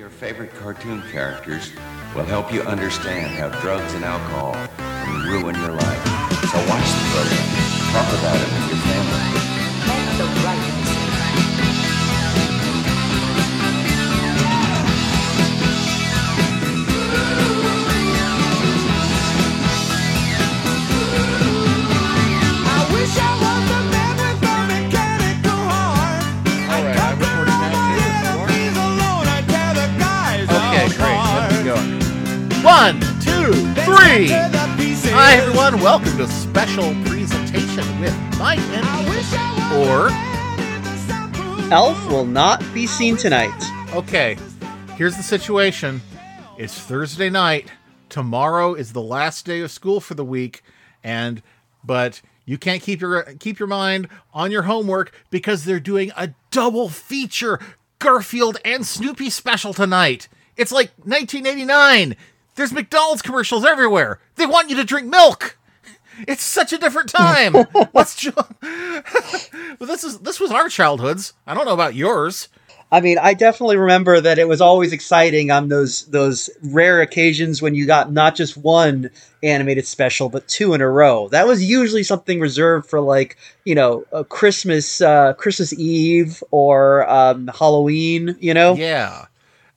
your favorite cartoon characters will help you understand how drugs and alcohol can ruin your life. So watch the program. Talk about it with your family. The right One, two, three. Tear the pieces. Hi, everyone. Welcome to a special presentation with Mike and I wish I was or the man with the soundproof Elf will not be seen tonight. okay. Here's the situation. It's Thursday night. Tomorrow is the last day of school for the week, and but you can't keep your keep your mind on your homework because they're doing a double feature Garfield and Snoopy special tonight. It's like 1989. There's McDonald's commercials everywhere. They want you to drink milk. It's such a different time. Let's ju- but this is this was our childhoods. I don't know about yours. I mean, I definitely remember that it was always exciting on those those rare occasions when you got not just one animated special but two in a row. That was usually something reserved for like you know a Christmas uh, Christmas Eve or um, Halloween. You know, Yeah.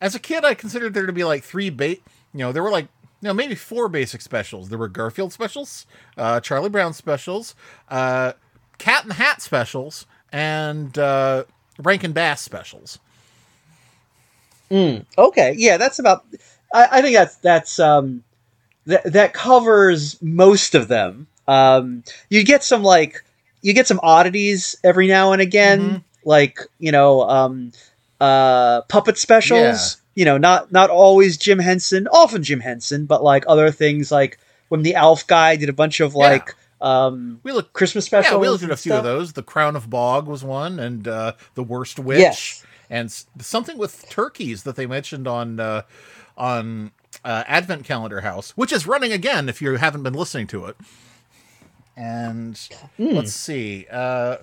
As a kid, I considered there to be like three ba You know, there were like you know maybe four basic specials. There were Garfield specials, uh, Charlie Brown specials, uh, Cat in the Hat specials, and uh, Rankin Bass specials. Okay, yeah, that's about. I, I think that's that's um, that that covers most of them. Um, you get some like you get some oddities every now and again, Mm-hmm. like you know, um, uh, puppet specials. Yeah. You know, not not always Jim Henson, often Jim Henson, but like other things like when the Alf guy did a bunch of like um, We look. Christmas specials. Yeah, we looked at a few of those. The Crown of Bog was one, and uh, the Worst Witch, Yes. and something with turkeys that they mentioned on uh, on uh, Advent Calendar House, which is running again if you haven't been listening to it. And Hmm. let's see. Uh,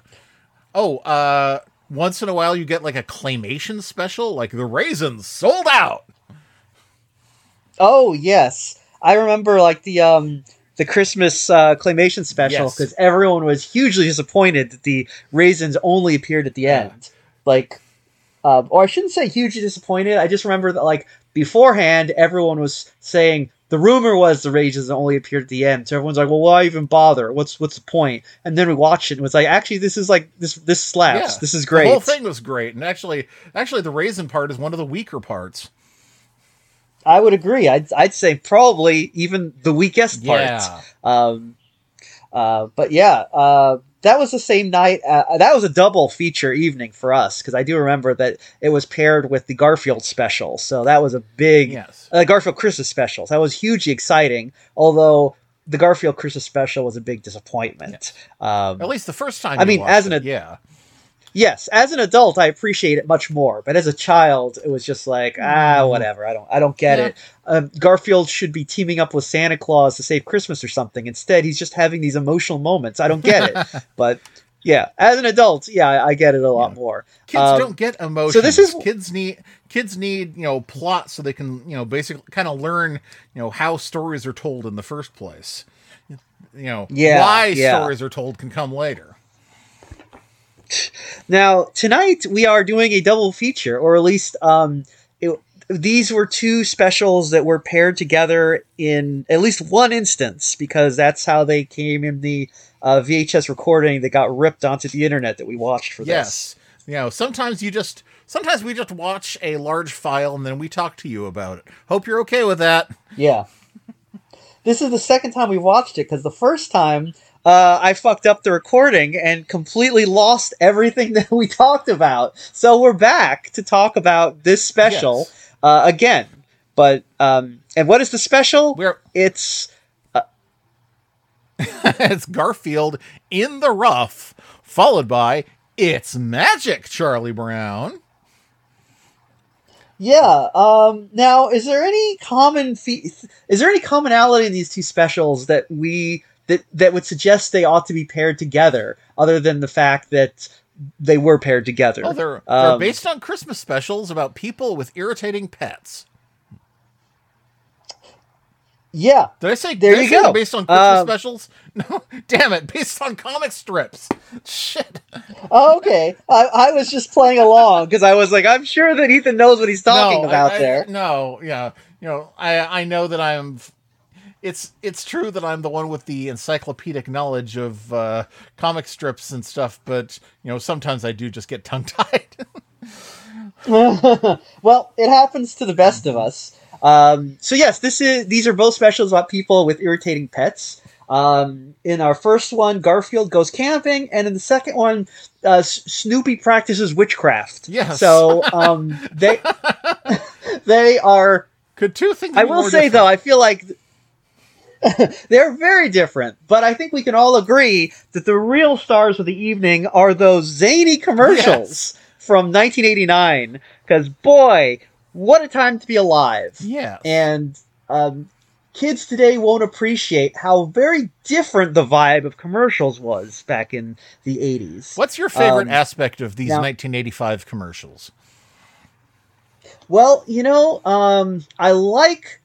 oh, uh, once in a while you get like a claymation special, like the raisins sold out. Oh yes, I remember like the um the Christmas uh, claymation special Yes. because everyone was hugely disappointed that the raisins only appeared at the end. Like, um, or I shouldn't say hugely disappointed. I just remember that like beforehand, everyone was saying the rumor was the raisins only appeared at the end. So everyone's like, well, why even bother? What's what's the point? And then we watched it and was like, actually, this is like this this slaps. This is great. The whole thing was great, and actually, actually, the raisin part is one of the weaker parts. I would agree. I'd, I'd say probably even the weakest part. Yeah. Um, uh, but yeah, uh, that was the same night. Uh, that was a double feature evening for us because I do remember that it was paired with the Garfield special. So that was a big Yes. uh, Garfield Christmas special. That was hugely exciting. Although the Garfield Christmas special was a big disappointment. Um, At least the first time. I mean, as an it, yeah, yes, as an adult, I appreciate it much more. But as a child, it was just like ah, whatever. I don't, I don't get Mm. Yeah. it. Um, Garfield should be teaming up with Santa Claus to save Christmas or something. Instead, he's just having these emotional moments. I don't get it. but yeah, as an adult, yeah, I, I get it a lot more. kids Um, don't get emotions. so this is- kids need kids need you know plot so they can you know basically kind of learn you know how stories are told in the first place. You know Yeah, why yeah. stories are told can come later. Now tonight we are doing a double feature, or at least um, it, these were two specials that were paired together in at least one instance because that's how they came in the uh, VHS recording that got ripped onto the internet that we watched for this. Yes, you know sometimes you just sometimes we just watch a large file and then we talk to you about it. Hope you're okay with that. Yeah. this is the second time we watched it because the first time uh, I fucked up the recording and completely lost everything that we talked about. So we're back to talk about this special Yes. uh, again. But um, and what is the special? We're It's it's Garfield in the rough, followed by it's magic, Charlie Brown. Yeah. Um, now, is there any common fe- is there any commonality in these two specials that we that that would suggest they ought to be paired together, other than the fact that they were paired together. Oh, they're, they're Um, based on Christmas specials about people with irritating pets. yeah. Did I say There I you say go. based on Christmas Um, specials? No, damn it, based on comic strips. Shit. Oh, okay. I, I was just playing along because I was like, I'm sure that Ethan knows what he's talking no, about I- there. No, yeah, you know, I I know that I'm. It's it's true that I'm the one with the encyclopedic knowledge of uh, comic strips and stuff, but you know sometimes I do just get tongue tied. well, it happens to the best of us. Um, so yes, this is these are both specials about people with irritating pets. Um, in our first one, Garfield goes camping, and in the second one, uh, S- Snoopy practices witchcraft. Yes. So um, they they are. Could two things? I will say different? though, I feel like they're very different, but I think we can all agree that the real stars of the evening are those zany commercials from 1989. Because boy, what a time to be alive! Yes. And um, kids today won't appreciate how very different the vibe of commercials was back in the 80s. What's your favorite Um, aspect of these now- 1985 commercials? Well, you know, um, I like.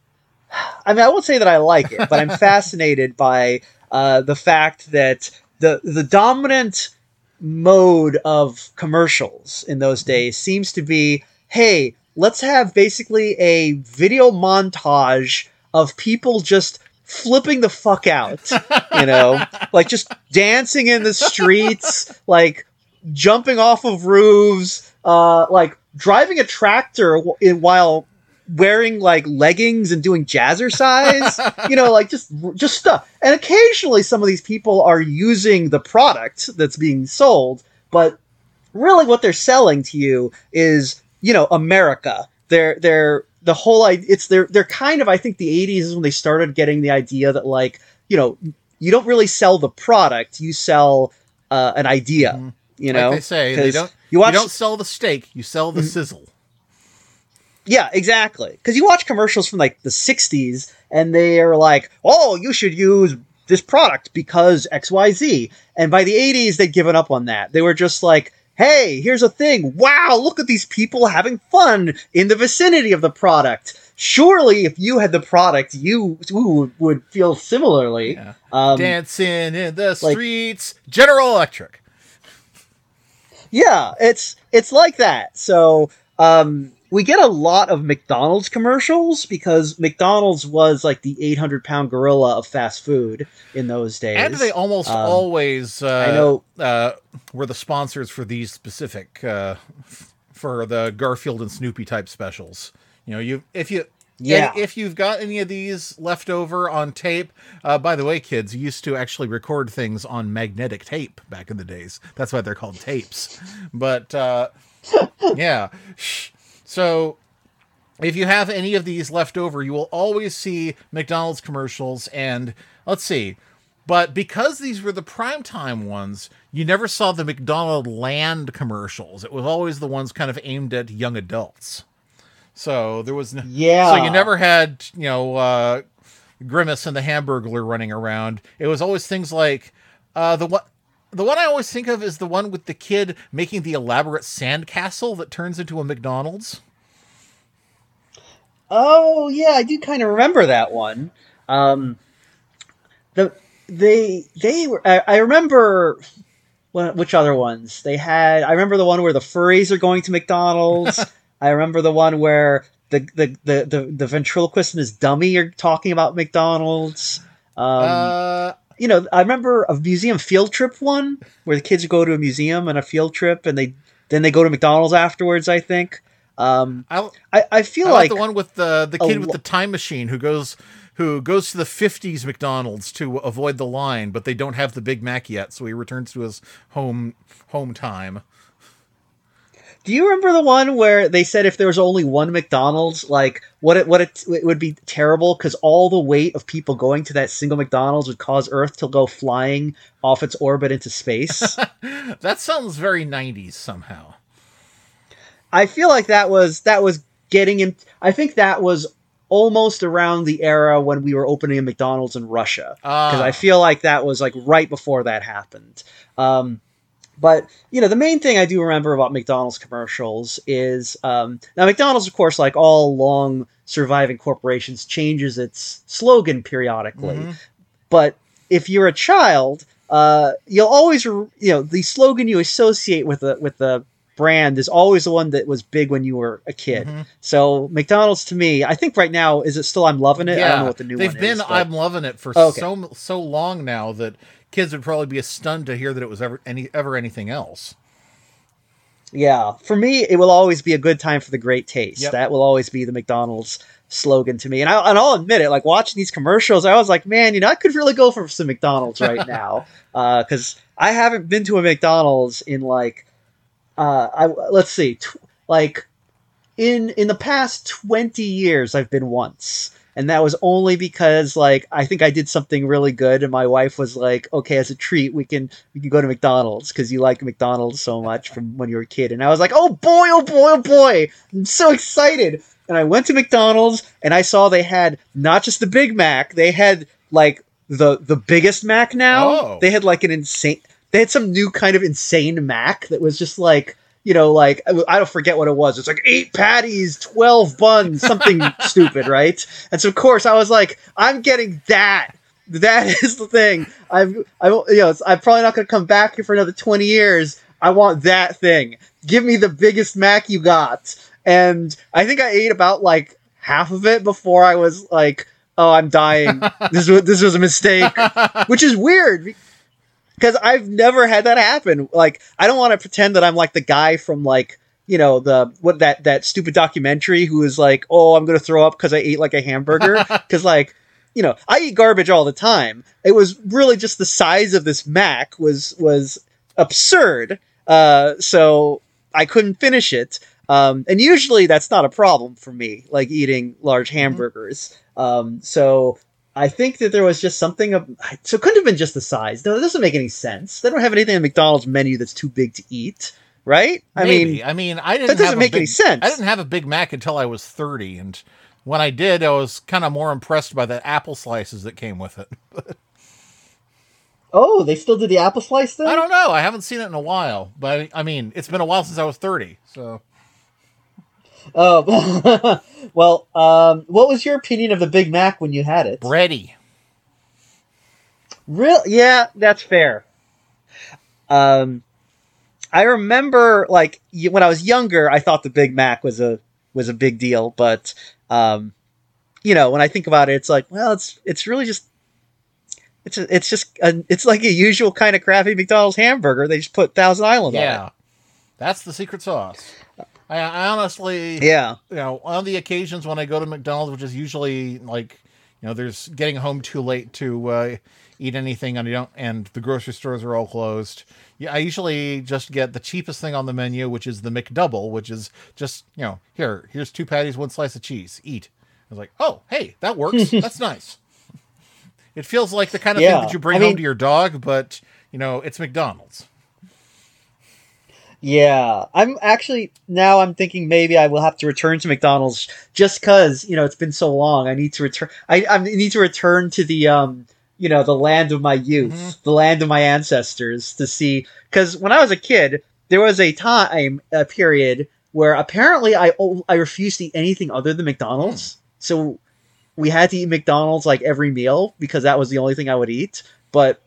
I mean, I won't say that I like it, but I'm fascinated by uh, the fact that the the dominant mode of commercials in those days seems to be, hey, let's have basically a video montage of people just flipping the fuck out, you know, like just dancing in the streets, like jumping off of roofs, uh, like driving a tractor w- while wearing like leggings and doing jazzercise, you know, like just just stuff. And occasionally, some of these people are using the product that's being sold, but really, what they're selling to you is, you know, America. They're they're the whole idea. It's they're they're kind of. I think the '80s is when they started getting the idea that like, you know, you don't really sell the product, you sell uh, an idea. You know, like they say, they don't. You You, don't sell the steak; you sell the sizzle. Yeah, exactly. Because you watch commercials from like the '60s, and they are like, "Oh, you should use this product because X, Y, Z." And by the '80s, they'd given up on that. They were just like, "Hey, here's a thing. Wow, look at these people having fun in the vicinity of the product." Surely, if you had the product, you, would feel similarly. Yeah. Um, Dancing in the like- streets, General Electric. Yeah, it's it's like that. So um, we get a lot of McDonald's commercials because McDonald's was like the 800 pound gorilla of fast food in those days. And they almost Um, always uh, I know- uh, were the sponsors for these specific uh, for the Garfield and Snoopy type specials. You know, you if you Yeah. and if you've got any of these left over on tape, uh, by the way, kids, you used to actually record things on magnetic tape back in the days. That's why they're called tapes. But uh, yeah, so if you have any of these left over, you will always see McDonald's commercials. And let's see, but because these were the primetime ones, you never saw the McDonald Land commercials. It was always the ones kind of aimed at young adults. So there was no, Yeah. So you never had you know uh, Grimace and the Hamburglar running around. It was always things like uh, the one. The one I always think of is the one with the kid making the elaborate sandcastle that turns into a McDonald's. Oh yeah, I do kind of remember that one. Um, the they they were. I, I remember. What, which other ones they had? I remember the one where the furries are going to McDonald's. I remember the one where the the, the, the, the ventriloquist and his dummy are talking about McDonald's. Um, uh, you know, I remember a museum field trip one where the kids go to a museum and a field trip, and they then they go to McDonald's afterwards. I think. Um, I, I, feel I like like the one with the the kid with lo- the time machine who goes who goes to the 50s McDonald's to avoid the line, but they don't have the Big Mac yet, so he returns to his home home time. Do you remember the one where they said if there was only one McDonald's, like what it what it, it would be terrible because all the weight of people going to that single McDonald's would cause Earth to go flying off its orbit into space? That sounds very 90s somehow. I feel like that was that was getting in. I think that was almost around the era when we were opening a McDonald's in Russia because Ah. I feel like that was like right before that happened. Um, but you know, the main thing I do remember about McDonald's commercials is um, now McDonald's, of course, like all long surviving corporations, changes its slogan periodically. Mhm. But if you're a child, uh, you'll always you know the slogan you associate with the with the brand is always the one that was big when you were a kid. Mhm. So McDonald's to me, I think right now is it still I'm loving it. Yeah, I don't know what the new they've one been is. but- I'm loving it for Okay. so so long now that kids would probably be stunned to hear that it was ever any ever anything else. Yeah, for me, it will always be a good time for the great taste. Yep. That will always be the McDonald's slogan to me. And, I, and I'll admit it, like watching these commercials, I was like, man, you know, I could really go for some McDonald's right now because I haven't been to a McDonald's in like, uh, I let's see, tw- like in in the past twenty years, I've been once. And that was only because, like, I think I did something really good, and my wife was like, "Okay, as a treat, we can we can go to McDonald's because you like McDonald's so much from when you were a kid." And I was like, "Oh boy, oh boy, oh boy! I'm so excited!" And I went to McDonald's and I saw they had not just the Big Mac, they had like the the biggest Mac now. Oh. They had like an insane. They had some new kind of insane Mac that was just like. You know, like I don't forget what it was. It's like eight patties, twelve buns, something stupid, right? And so, of course, I was like, "I'm getting that." That is the thing. I'm, I, you know, I'm probably not going to come back here for another 20 years. I want that thing. Give me the biggest Mac you got. And I think I ate about like half of it before I was like, oh, I'm dying. this was this was a mistake, which is weird because I've never had that happen. Like, I don't want to pretend that I'm like the guy from like you know the what that that stupid documentary who is like, oh, I'm gonna throw up because I ate like a hamburger because like you know I eat garbage all the time. It was really just the size of this Mac was was absurd. Uh, so I couldn't finish it. Um, and usually that's not a problem for me, like eating large hamburgers. Um, so I think that there was just something of so it couldn't have been just the size. No, that doesn't make any sense. They don't have anything on McDonald's menu that's too big to eat, right? I Maybe. mean, I mean, I didn't. that doesn't have make big, any sense. I didn't have a Big Mac until I was thirty, and when I did, I was kind of more impressed by the apple slices that came with it. oh, they still did the apple slice thing. I don't know. I haven't seen it in a while, but I mean, it's been a while since I was thirty. So Oh, well, um, what was your opinion of the Big Mac when you had it? bready. Real, yeah, that's fair. Um, I remember like when I was younger, I thought the Big Mac was a was a big deal, but um, you know, when I think about it, it's like, well, it's it's really just it's a, it's just a, it's like a usual kind of crappy McDonald's hamburger. They just put Thousand Island on it. Yeah, that's the secret sauce. I, I honestly. Yeah, you know, on the occasions when I go to McDonald's, which is usually like, you know, there's getting home too late to uh, eat anything, and you don't, and the grocery stores are all closed. Yeah, I usually just get the cheapest thing on the menu, which is the McDouble, which is just, you know, here, here's two patties, one slice of cheese, eat. I was like, oh, hey, that works. That's nice. It feels like the kind of Yeah, thing that you bring I home to your dog, but you know, it's McDonald's. Yeah, I'm actually now I'm thinking maybe I will have to return to McDonald's just because you know it's been so long. I need to return. I, I need to return to the um you know the land of my youth, Mhm. the land of my ancestors to see. Because when I was a kid, there was a time a period where apparently I I refused to eat anything other than McDonald's. So we had to eat McDonald's like every meal because that was the only thing I would eat. But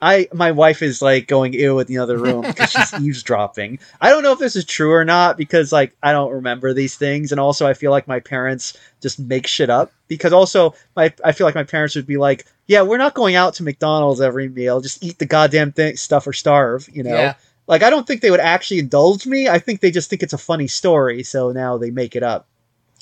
I my wife is like going ew in the other room because she's eavesdropping. I don't know if this is true or not because like I don't remember these things, and also I feel like my parents just make shit up. Because also my I feel like my parents would be like, yeah, we're not going out to McDonald's every meal. Just eat the goddamn thing stuff or starve. You know. Yeah. Like I don't think they would actually indulge me. I think they just think it's a funny story, so now they make it up.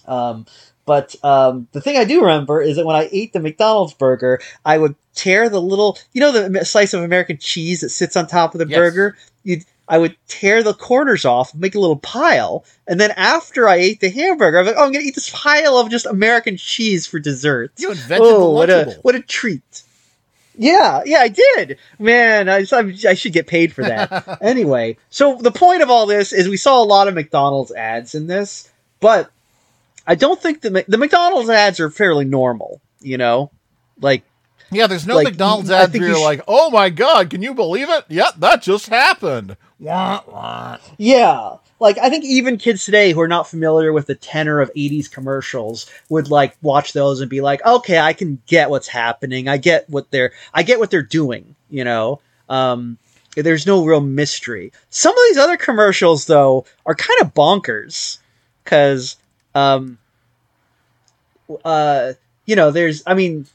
Um, but um, the thing I do remember is that when I ate the McDonald's burger, I would tear the little, you know, the slice of American cheese that sits on top of the Yes. burger. You, I would tear the corners off, make a little pile, and then after I ate the hamburger, I was like, "Oh, I'm gonna eat this pile of just American cheese for dessert." You invented oh, the what a what a treat! Yeah, yeah, I did. Man, I, I should get paid for that. anyway, so the point of all this is we saw a lot of McDonald's ads in this, but I don't think the the McDonald's ads are fairly normal. You know, like Yeah, there's no Like, McDonald's I ads where you you're sh- like, oh my god, can you believe it? Yep, that just happened. Wah, wah. Yeah. Like I think even kids today who are not familiar with the tenor of 80s commercials would like watch those and be like, "Okay, I can get what's happening. I get what they're I get what they're doing, you know." Um there's no real mystery. Some of these other commercials though are kind of bonkers cuz um uh you know, there's I mean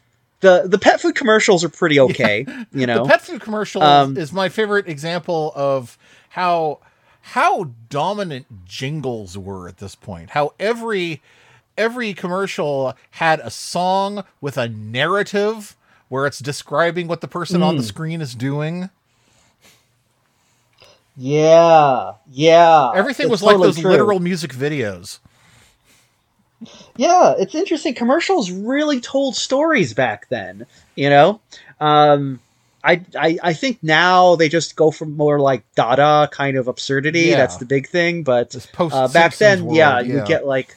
the the pet food commercials are pretty okay, you know. The pet food commercial Um, is my favorite example of how how dominant jingles were at this point. How every every commercial had a song with a narrative where it's describing what the person on the Mm. screen is doing. yeah. Yeah. Everything It's was like those true. literal music videos. Yeah, it's interesting. Commercials really told stories back then. You know, um, I, I I think now they just go for more like Dada kind of absurdity. Yeah. That's the big thing. But uh, back then, Simpsons yeah, world, you get like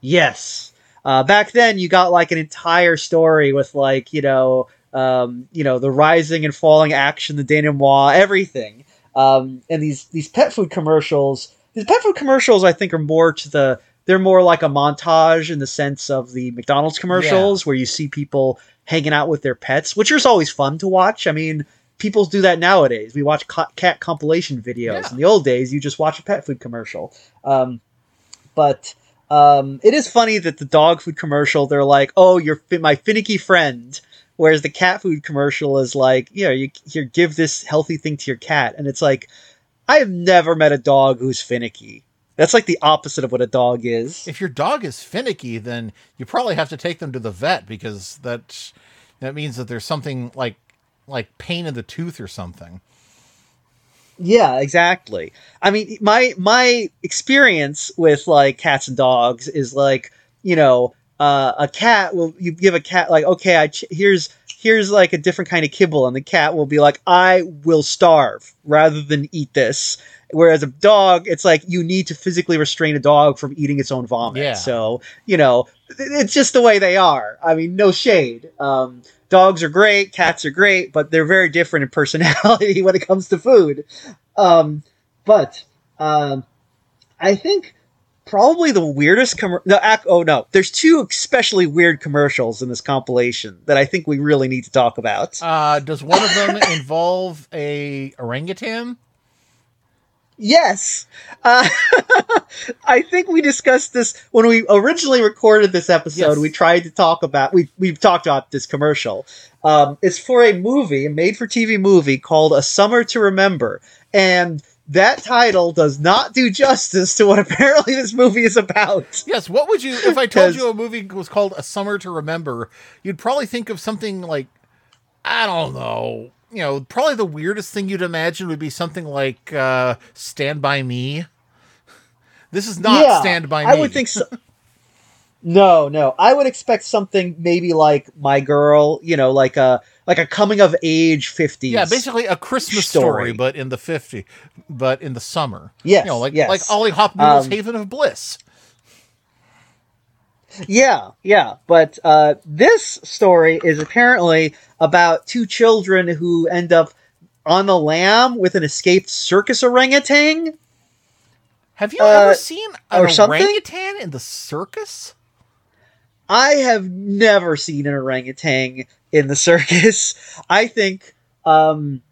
yes. Uh, back then, you got like an entire story with like you know um, you know the rising and falling action, the denouement, everything. Um, and these these pet food commercials, these pet food commercials, I think are more to the they're more like a montage in the sense of the McDonald's commercials where you see people hanging out with their pets, which is always fun to watch. I mean, people do that nowadays. We watch cat compilation videos. Yeah. In the old days, you just watch a pet food commercial. Um, but um, it is funny that the dog food commercial, they're like, "Oh, you're fi- my finicky friend," whereas the cat food commercial is like, "You know, you here give this healthy thing to your cat," and it's like, I have never met a dog who's finicky. That's like the opposite of what a dog is. If your dog is finicky, then you probably have to take them to the vet because that that means that there's something like like pain in the tooth or something. Yeah, exactly. I mean, my my experience with like cats and dogs is like, you know, uh, a cat will you give a cat like, okay, I ch- here's here's like a different kind of kibble, and the cat will be like, I will starve rather than eat this. Whereas a dog, it's like you need to physically restrain a dog from eating its own vomit. Yeah. So you know, it's just the way they are. I mean, no shade. Um, dogs are great, cats are great, but they're very different in personality when it comes to food. Um, but um, I think probably the weirdest commer- no, ac- oh no, there's two especially weird commercials in this compilation that I think we really need to talk about. Uh, does one of them involve a orangutan? Yes. Uh, I think we discussed this when we originally recorded this episode. Yes. We tried to talk about we we've talked about this commercial. Um, it's for a movie, a made-for-TV movie called A Summer to Remember, and that title does not do justice to what apparently this movie is about. Yes. What would you if I told you a movie was called A Summer to Remember? You'd probably think of something like I don't know. You know, probably the weirdest thing you'd imagine would be something like uh, Stand by Me. This is not Stand by Me. I would think so. No, no. I would expect something maybe like My Girl, you know, like a like a coming of age 50s. Yeah, basically a Christmas story. story, but in the fifty, but in the summer. Yes, you know, like yes. like Ollie Hopnoodle's Um, Haven of Bliss. Yeah, yeah. But uh, this story is apparently about two children who end up on the lam with an escaped circus orangutan. Have you uh, ever seen an or something? orangutan in the circus? I have never seen an orangutan in the circus. I think, um,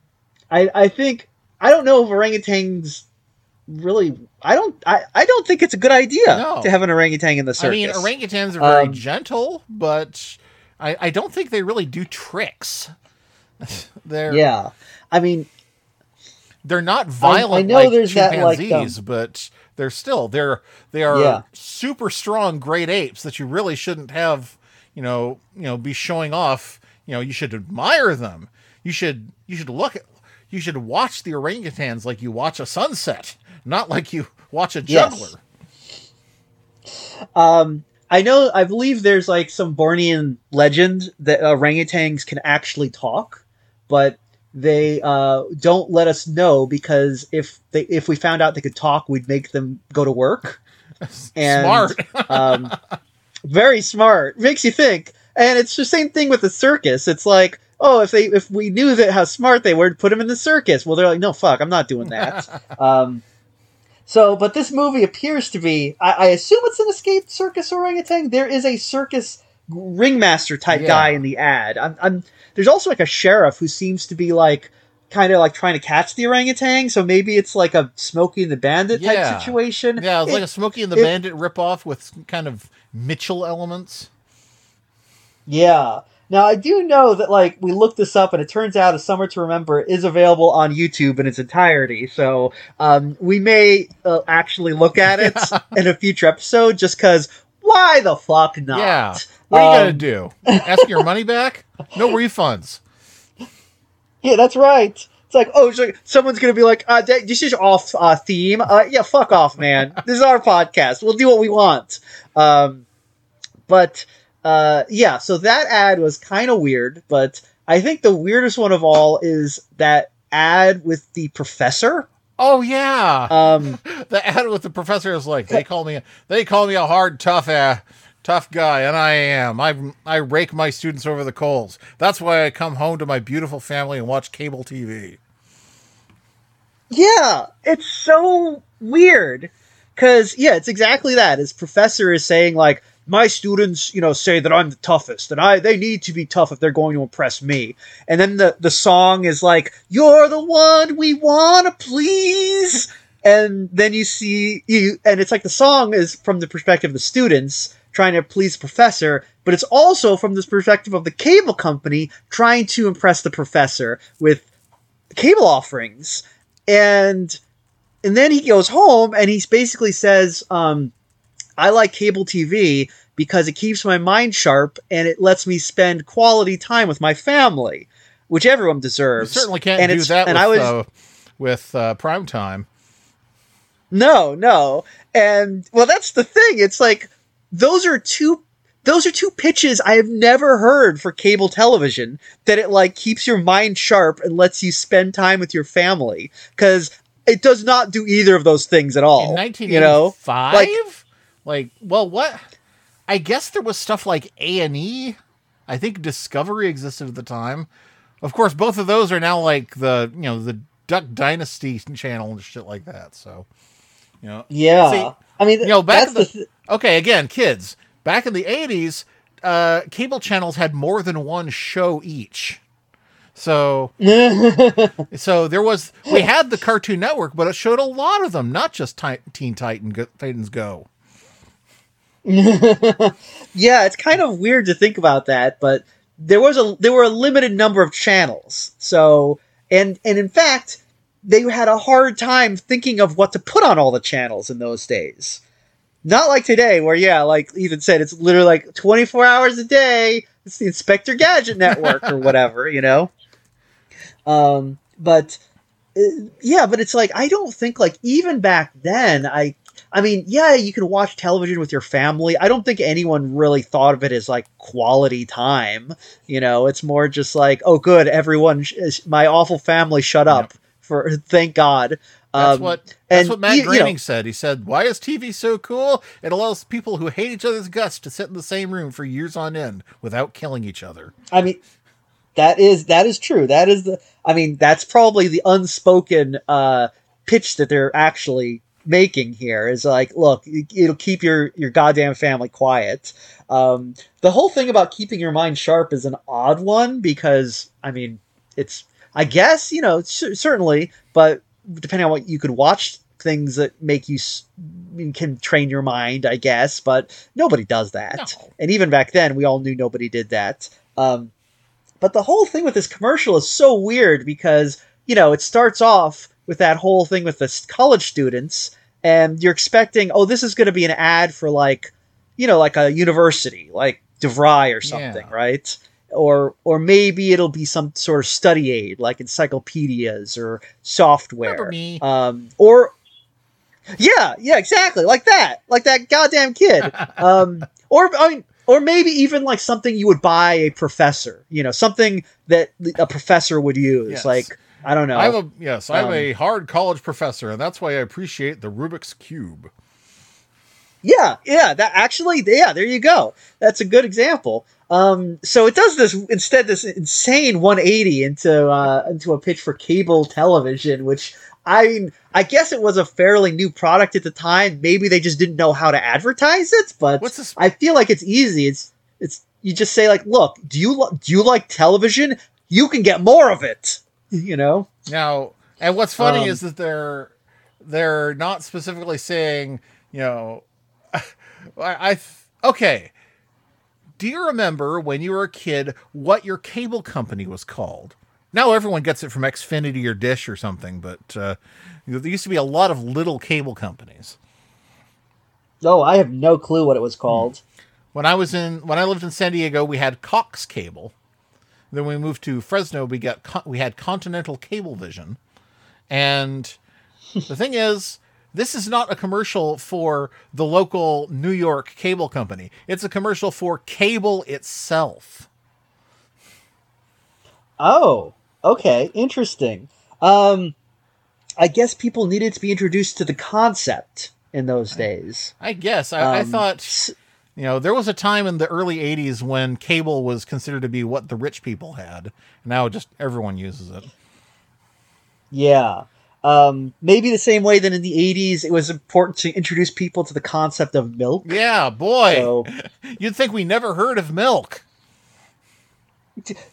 I, I think, I don't know if orangutans really. I don't. I, I don't think it's a good idea No. to have an orangutan in the circus. I mean, orangutans are very Um, gentle, but I, I don't think they really do tricks. they're Yeah, I mean, they're not violent know like there's that, like, chimpanzees, um, but they're still they're they are Yeah. super strong great apes that you really shouldn't have you know you know be showing off. You know, you should admire them. You should you should look at you should watch the orangutans like you watch a sunset, not like you watch a Yes. juggler. Um, I know. I believe there's like some Bornean legend that orangutans can actually talk, but they uh, don't let us know because if they if we found out they could talk, we'd make them go to work. And, Smart. um, very smart. Makes you think. And it's the same thing with the circus. It's like oh, if they if we knew that how smart they were, put them in the circus. Well, they're like, no, fuck, I'm not doing that. um, so, but this movie appears to be. I, I assume it's an escaped circus orangutan. There is a circus ringmaster type Yeah. guy in the ad. I'm, I'm there's also like a sheriff who seems to be like kind of like trying to catch the orangutan. So maybe it's like a Smokey and the Bandit type situation. Yeah, it's It- like a Smokey and the it- Bandit ripoff with kind of Mitchell elements. Yeah. Now I do know that like we looked this up and it turns out A Summer to Remember is available on YouTube in its entirety. So um, we may uh, actually look at it in a future episode just because why the fuck not? Yeah. What are you gonna Um, do? Ask your money back? No refunds. Yeah, that's right. It's like, oh, so someone's gonna be like, uh, th- "This is off uh, theme." Uh, yeah, fuck off, man. this is our podcast. We'll do what we want. Um, but uh, yeah, so that ad was kind of weird. But I think the weirdest one of all is that ad with the professor. Oh yeah. Um, the ad with the professor is like they call me they call me a hard tough uh, tough guy and I am. I I rake my students over the coals. That's why I come home to my beautiful family and watch cable TV. Yeah, it's so weird. Cause yeah, it's exactly that. His professor is saying like, my students, you know, say that I'm the toughest, and I they need to be tough if they're going to impress me. And then the the song is like, "You're the one we wanna please." And then you see you, and it's like the song is from the perspective of the students trying to please the professor, but it's also from this perspective of the cable company trying to impress the professor with cable offerings and and then he goes home and he basically says um, i like cable tv because it keeps my mind sharp and it lets me spend quality time with my family which everyone You deserves certainly can't and do that and with i was uh, with uh, prime time. no no and well that's the thing it's like those are two those are two pitches I have never heard for cable television that it like keeps your mind sharp and lets you spend time with your family because it does not do either of those things at all. In you know, 1985? like- like, well, what? I guess there was stuff like A and E. I think Discovery existed at the time. Of course, both of those are now like the you know the Duck Dynasty channel and shit like that. So, you know, yeah. See, I mean, you know, back in the, th- okay, again, kids, back in the '80s, uh, cable channels had more than one show each. So, so there was we had the Cartoon Network, but it showed a lot of them, not just Ti- Teen Titan Go, Titans Go. yeah, it's kind of weird to think about that, but there was a there were a limited number of channels. So and and in fact, they had a hard time thinking of what to put on all the channels in those days. Not like today, where yeah, like Ethan said, it's literally like twenty four hours a day. It's the Inspector Gadget Network or whatever, you know. Um, but uh, yeah, but it's like I don't think like even back then I I mean, yeah, you can watch television with your family. I don't think anyone really thought of it as like quality time. You know, it's more just like, oh, good, everyone, sh- my awful family, shut up. For thank God. That's Um, what that's and what Matt you- you know- Groening said. He said, "Why is TV so cool? It allows people who hate each other's guts to sit in the same room for years on end without killing each other." I mean, that is that is true. That is the. I mean, that's probably the unspoken uh, pitch that they're actually making here. Is like, look, it- it'll keep your your goddamn family quiet. Um, the whole thing about keeping your mind sharp is an odd one because I mean, it's I guess you know cer- certainly, but depending on what you could watch things that make you s- can train your mind i guess but nobody does that No. and even back then we all knew nobody did that um, but the whole thing with this commercial is so weird because, you know, it starts off with that whole thing with the college students, and you're expecting, oh, this is going to be an ad for like, you know, like a university, like DeVry or something, Yeah. right? Or or maybe it'll be some sort of study aid, like encyclopedias or software. Remember me? Um, or yeah, yeah, exactly, like that, like that goddamn kid. um, or I mean, or maybe even like something you would buy a professor, you know, something that a professor would use. Yes. Like I don't know. I have a yes, I'm Um, a hard college professor, and that's why I appreciate the Rubik's cube. Yeah, yeah, that actually, yeah, there you go. That's a good example. Um, so it does this instead this insane 180 into uh, into a pitch for cable television, which I mean, I guess it was a fairly new product at the time. Maybe they just didn't know how to advertise it, but I feel like it's easy. It's it's you just say like, look, do you do you like television? You can get more of it. You know. Now, and what's funny Um, is that they're they're not specifically saying, you know, I, I okay. Do you remember when you were a kid what your cable company was called? Now everyone gets it from Xfinity or Dish or something, but uh, there used to be a lot of little cable companies. No, I have no clue what it was called. When I was in when I lived in San Diego, we had Cox Cable. Then we moved to Fresno, we got we had Continental Cablevision. And the thing is, this is not a commercial for the local New York cable company. It's a commercial for cable itself. Oh, okay, interesting. Um, I guess people needed to be introduced to the concept in those days. I guess I, I Um, thought s- you know there was a time in the early '80s when cable was considered to be what the rich people had. Now just everyone uses it. Yeah. Um, maybe the same way that in the 80s it was important to introduce people to the concept of milk. Yeah, boy. So You'd think we never heard of milk.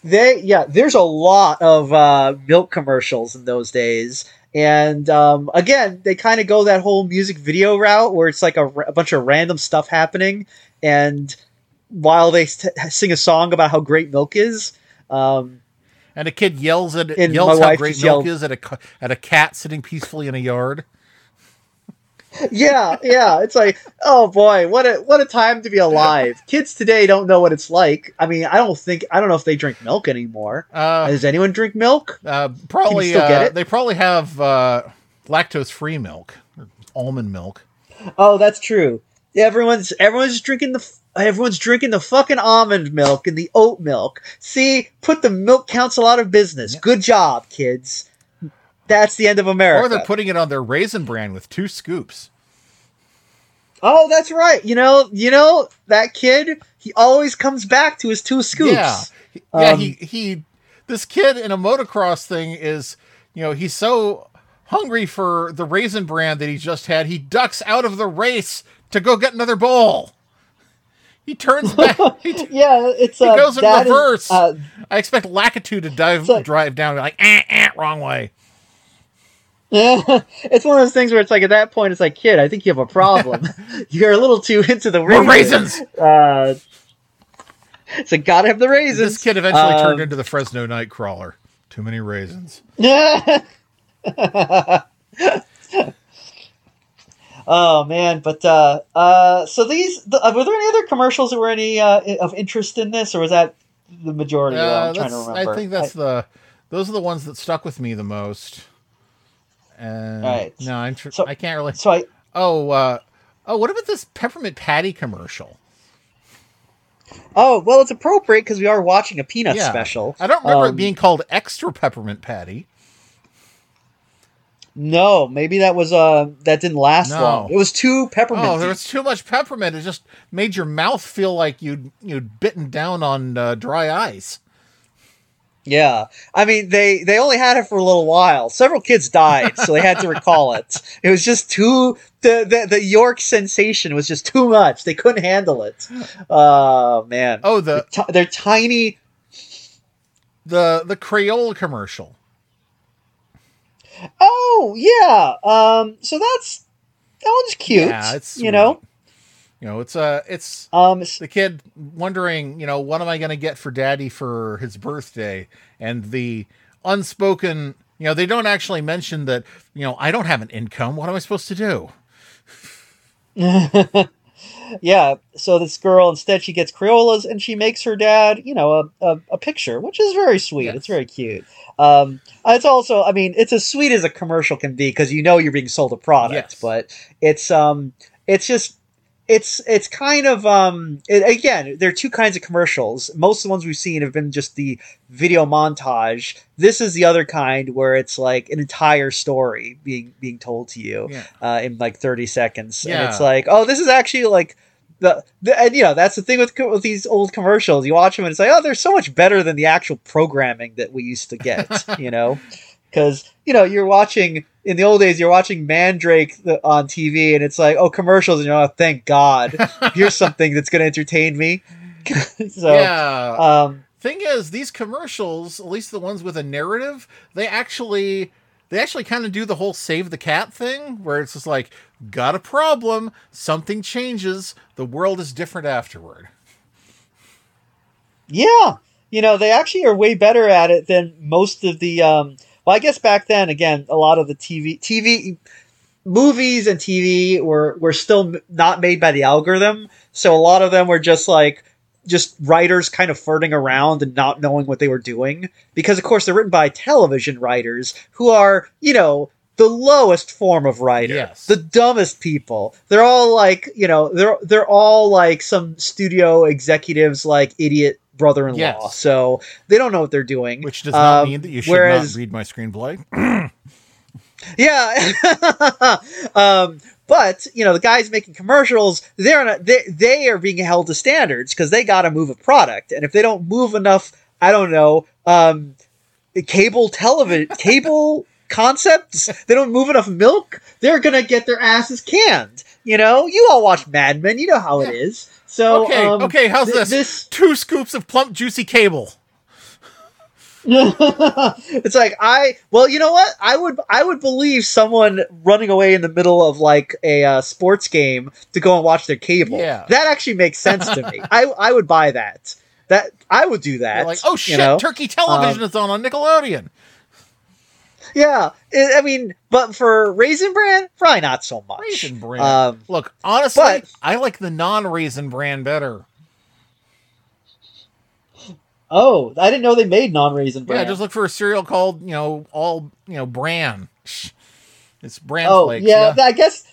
they yeah, there's a lot of uh, milk commercials in those days. And um, again, they kind of go that whole music video route where it's like a bunch of random stuff happening, and while they st- sing a song about how great milk is, um, And a kid yells at And yells how great milk yelled- is at a at a cat sitting peacefully in a yard. yeah, yeah. It's like, oh boy, what a what a time to be alive. Kids today don't know what it's like. I mean, I don't think I don't know if they drink milk anymore. Uh, Does anyone drink milk? uh, probably uh, they probably have uh, lactose free milk, or almond milk. Oh, that's true. Everyone's everyone's drinking the everyone's drinking the fucking almond milk and the oat milk. See, put the milk council out of business. Good job, kids. That's the end of America. Or they're putting it on their raisin bran with two scoops. oh, that's right. You know, you know that kid. He always comes back to his two scoops. Yeah, yeah. Um, he he. This kid in a motocross thing is, you know, he's so hungry for the raisin bran that he just had. He ducks out of the race to go get another bowl. He turns back. he, t- Yeah, it's he uh, goes in that is- reverse. uh, I expect Lakitu to dive drive down like eh, eh, wrong way. Yeah, it's one of those things where it's like at that point it's like kid i think you have a problem you're a little too into the raisins. raisins. uh so gotta have the raisins This kid eventually Um, turned into the Fresno Nightcrawler. Too many raisins. Oh man but uh uh so these the, uh, were there any other commercials that were any uh of interest in this or was that the majority of? Uh, i'm trying to remember I think that's the those are the ones that stuck with me the most. And Right. no, I'm tr- So- I can't really. so i Oh, uh, oh, what about this peppermint patty commercial? oh well it's appropriate because we are watching a peanut Yeah. special I don't remember Um, it being called extra peppermint patty. No maybe that was uh that didn't last No. long it was too peppermint Oh, there was too much peppermint. It just made your mouth feel like you'd you'd bitten down on uh, dry ice. Yeah, I mean they they only had it for a little while. Several kids died, so they had to recall it. It was just too the, the the York sensation was just too much. They couldn't handle it. Oh man, Oh, the Ti- they're tiny. the the Crayola commercial. Oh yeah, um, so that's that one's cute. Yeah, it's you know. You know, it's uh it's um, the kid wondering, you know, what am I going to get for daddy for his birthday? And the unspoken, you know, they don't actually mention that, you know, I don't have an income. What am I supposed to do? yeah. So this girl instead she gets Crayolas and she makes her dad, you know, a, a, a picture, which is very sweet. Yes. It's very cute. Um, it's also, I mean, it's as sweet as a commercial can be because you know you're being sold a product, Yes. but it's um, it's just. It's it's kind of um it, again there are two kinds of commercials. Most of the ones we've seen have been just the video montage. This is the other kind where it's like an entire story being being told to you Yeah. uh, in like 30 seconds. yeah. And it's like, oh, this is actually like the, the and you know that's the thing with with these old commercials. You watch them and it's like, oh, they're so much better than the actual programming that we used to get. you know, because you know you're watching in the old days you're watching Mandrake on TV and it's like, oh, commercials, and you're like, oh, thank God, here's something that's going to entertain me. so, yeah. um, Thing is, these commercials, at least the ones with a narrative, they actually they actually kind of do the whole save the cat thing where it's just like got a problem, something changes, the world is different afterward. Yeah, you know they actually are way better at it than most of the. Um, well, I guess back then, again, a lot of the TV, TV, movies and TV were were still not made by the algorithm, so a lot of them were just like just writers kind of flirting around and not knowing what they were doing because, of course, they're written by television writers who are, you know. The lowest form of writer, Yes. the dumbest people. They're all like, you know, they're they're all like some studio executives, like idiot brother-in-law. Yes. So they don't know what they're doing. Which does not Um, mean that you should whereas, not read my screenplay. Yeah. um, but you know, the guys making commercials, they're not, they they are being held to standards because they got to move a product, and if they don't move enough, I don't know, um, cable television, cable concepts, they don't move enough milk, they're gonna get their asses canned. You know, you all watch Mad Men, you know how it is. So okay, um, okay, how's th- this? this Two scoops of plump, juicy cable. it's like I well, you know what? I would I would believe someone running away in the middle of like a uh, sports game to go and watch their cable. Yeah. That actually makes sense to me. I I would buy that. That I would do that. You're like, oh you shit, know? turkey television Um, is on on Nickelodeon. Yeah, I mean, but for Raisin Bran, probably not so much. Raisin Bran. Um, Look, honestly, but- I like the non-raisin bran better. oh, I didn't know they made non-raisin bran. Yeah, just look for a cereal called, you know, all, you know, bran. It's bran oh, flakes. yeah, I guess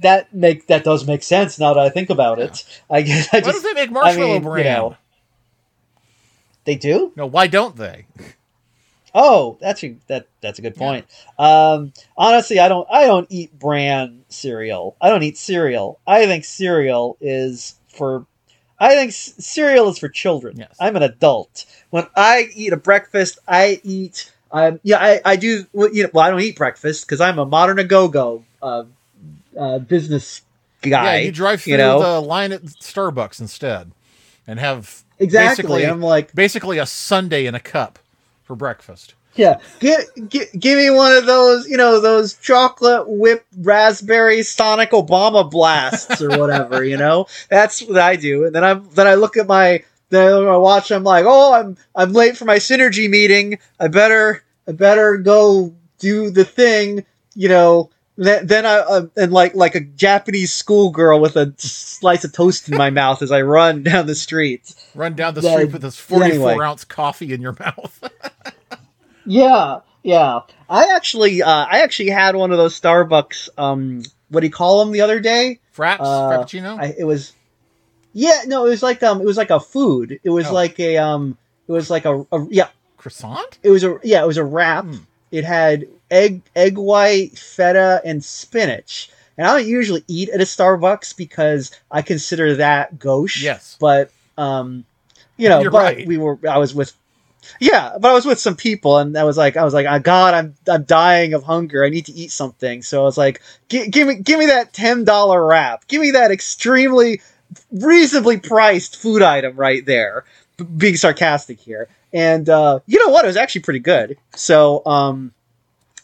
that make that does make sense now that I think about it. I guess I just don't they make marshmallow I mean, bran? You know, they do. No, why don't they? Oh, that's a, that that's a good point. Um, honestly, I don't I don't eat bran cereal. I don't eat cereal. I think cereal is for I think c- cereal is for children. Yes. I'm an adult. When I eat a breakfast, I eat. Um, yeah, I, I do. Well, you know, well, I don't eat breakfast because I'm a modern a go go uh, uh, business guy. yeah, you drive through you know? the line at Starbucks instead, and have exactly. basically, I'm like, basically a sundae in a cup for breakfast. Yeah, give, give, give me one of those, you know, those chocolate whipped raspberry Sonic Obama blasts or whatever, you know. That's what I do, and then I'm then I look at my then I watch. I'm like, oh, I'm I'm late for my synergy meeting. I better I better go do the thing, you know. Then, then I uh, and like like a Japanese schoolgirl with a slice of toast in my mouth as I run down the street. Run down the Yeah, street with this 44 anyway. ounce coffee in your mouth. Yeah, yeah. I actually, uh, I actually had one of those Starbucks. Um, what do you call them the other day? Fraps, Uh, frappuccino. I, it was, yeah, no, it was like um, it was like a food. It was Oh. like a um, it was like a, a yeah, Croissant. it was a yeah, it was a wrap. Hmm. It had egg, egg white, feta, and spinach. And I don't usually eat at a Starbucks because I consider that gauche. Yes. But um, you know, You're but right. we were. I was with. Yeah, but I was with some people, and I was like, I was like, oh, God, I'm I'm dying of hunger. I need to eat something. So I was like, give me give me that ten dollar wrap. Give me that extremely reasonably priced food item right there. B- being sarcastic here, and uh, you know what? It was actually pretty good. So, um,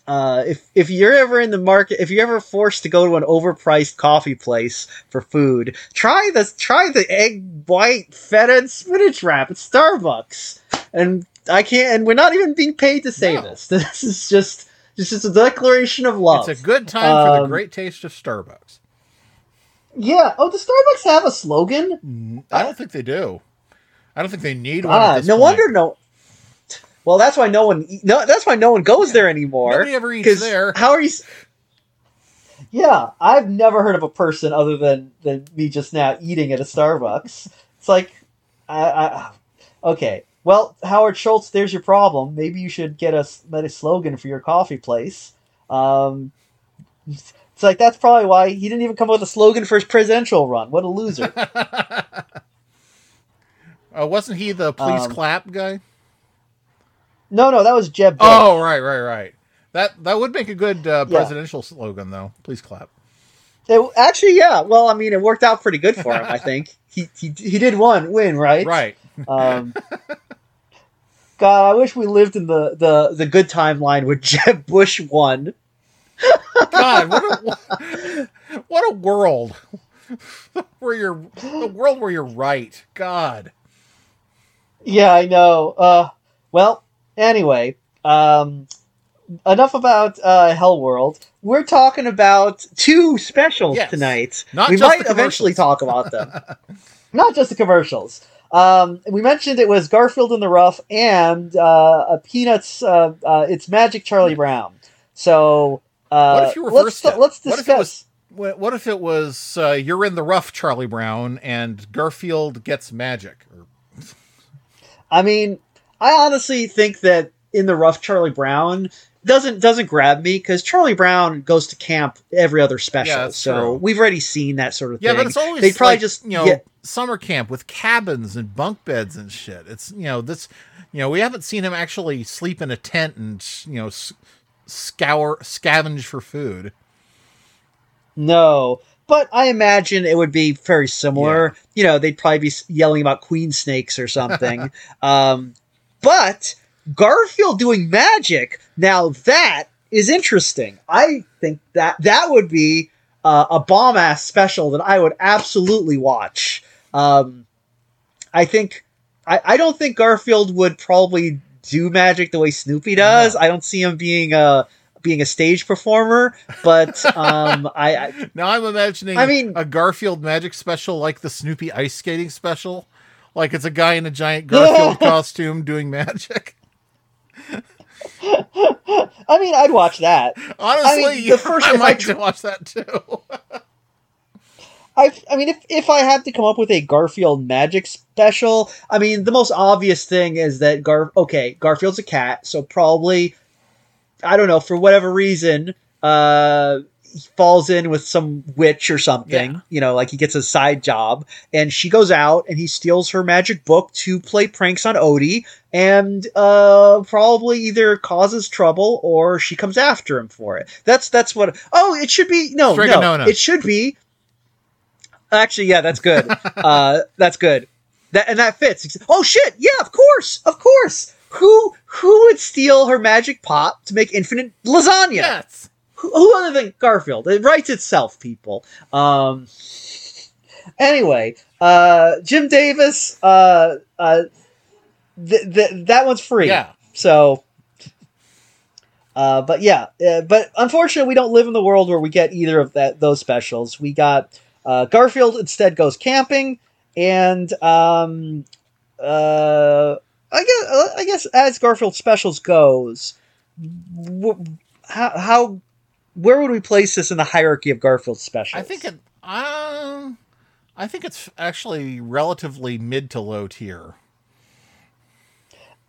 uh, if if you're ever in the market, if you're ever forced to go to an overpriced coffee place for food, try this. Try the egg white feta and spinach wrap at Starbucks. And I can't. And we're not even being paid to say No. this. This is just this is a declaration of love. It's a good time for the Um, great taste of Starbucks. yeah. Oh, does Starbucks have a slogan? I don't think they do. I don't think they need one. Ah, no point. wonder no. Well, that's why no one. No, that's why no one goes there anymore. Nobody ever eats there. How are you? Yeah, I've never heard of a person other than than me just now eating at a Starbucks. It's like, I, I okay. Well, Howard Schultz, there's your problem. Maybe you should get a, a slogan for your coffee place. Um, It's like that's probably why he didn't even come up with a slogan for his presidential run. What a loser! Uh, wasn't he the please Um, clap guy? No, no, that was Jeb. Bush. Oh, right, right, right. That that would make a good uh, Yeah. presidential slogan, though. Please clap. It- actually, yeah. Well, I mean, it worked out pretty good for him. I think he he he did one win, right? Right. Um, God, I wish we lived in the the the good timeline where Jeb Bush won. God, what a what a world where you're the world where you're right. God. Yeah, I know. Uh, well, anyway, um, enough about uh, Hell World. We're talking about two specials Yes. tonight. Not we might eventually talk about them. Not just the commercials. Um, we mentioned it was Garfield in the Rough and uh, a Peanuts. Uh, uh, it's Magic Charlie Brown. So uh, What if you let's it? let's What if it discuss. was- What if it was uh, you're in the rough, Charlie Brown, and Garfield gets magic? I mean, I honestly think that in the rough Charlie Brown doesn't doesn't grab me because Charlie Brown goes to camp every other special, Yeah, so true. we've already seen that sort of yeah, thing. Yeah, but it's always they probably like, just you know yeah, summer camp with cabins and bunk beds and shit. It's you know this you know we haven't seen him actually sleep in a tent and you know s- scour scavenge for food. no. But I imagine it would be very similar. You know, they'd probably be yelling about queen snakes or something. um, but Garfield doing magic now that is interesting. I think that that would be uh, a bomb ass special that I would absolutely watch. Um, I think I, I don't think Garfield would probably do magic the way Snoopy does. I don't see him being a being a stage performer, but um, I, I Now I'm imagining I mean- a Garfield magic special like the Snoopy ice skating special. Like it's a guy in a giant Garfield costume doing magic. I mean I'd watch that. Honestly, the first- I if I might tr- watch that too. I, I mean, if, if I had to come up with a Garfield magic special, I mean, the most obvious thing is that Gar. Okay, Garfield's a cat, so probably, I don't know, for whatever reason, uh, he falls in with some witch or something. Yeah. You know, like he gets a side job, and she goes out and he steals her magic book to play pranks on Odie, and uh, probably either causes trouble or she comes after him for it. That's that's what. Oh, it should be no, no, it should be. Actually, yeah, that's good. uh, that's good. That and that fits. Oh shit! Yeah, of course, of course. Who who would steal her magic pot to make infinite lasagna? Yes. Who, who other than Garfield? It writes itself, people. Um. Anyway, uh, Jim Davis. Uh, uh, th- th- that one's free. Yeah. So. Uh, but yeah, uh, but unfortunately, we don't live in the world where we get either of that those specials. We got uh, Garfield instead goes camping, and um, uh, I guess uh, I guess as Garfield specials goes, wh- how how where would we place this in the hierarchy of Garfield specials? I think it. Um, I think it's actually relatively mid to low tier.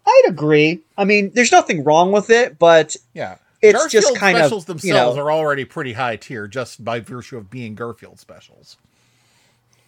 I'd agree. I mean, there's nothing wrong with it, but Yeah. It's Garfield just kind of, specials you know- themselves are already pretty high tier just by virtue of being Garfield specials.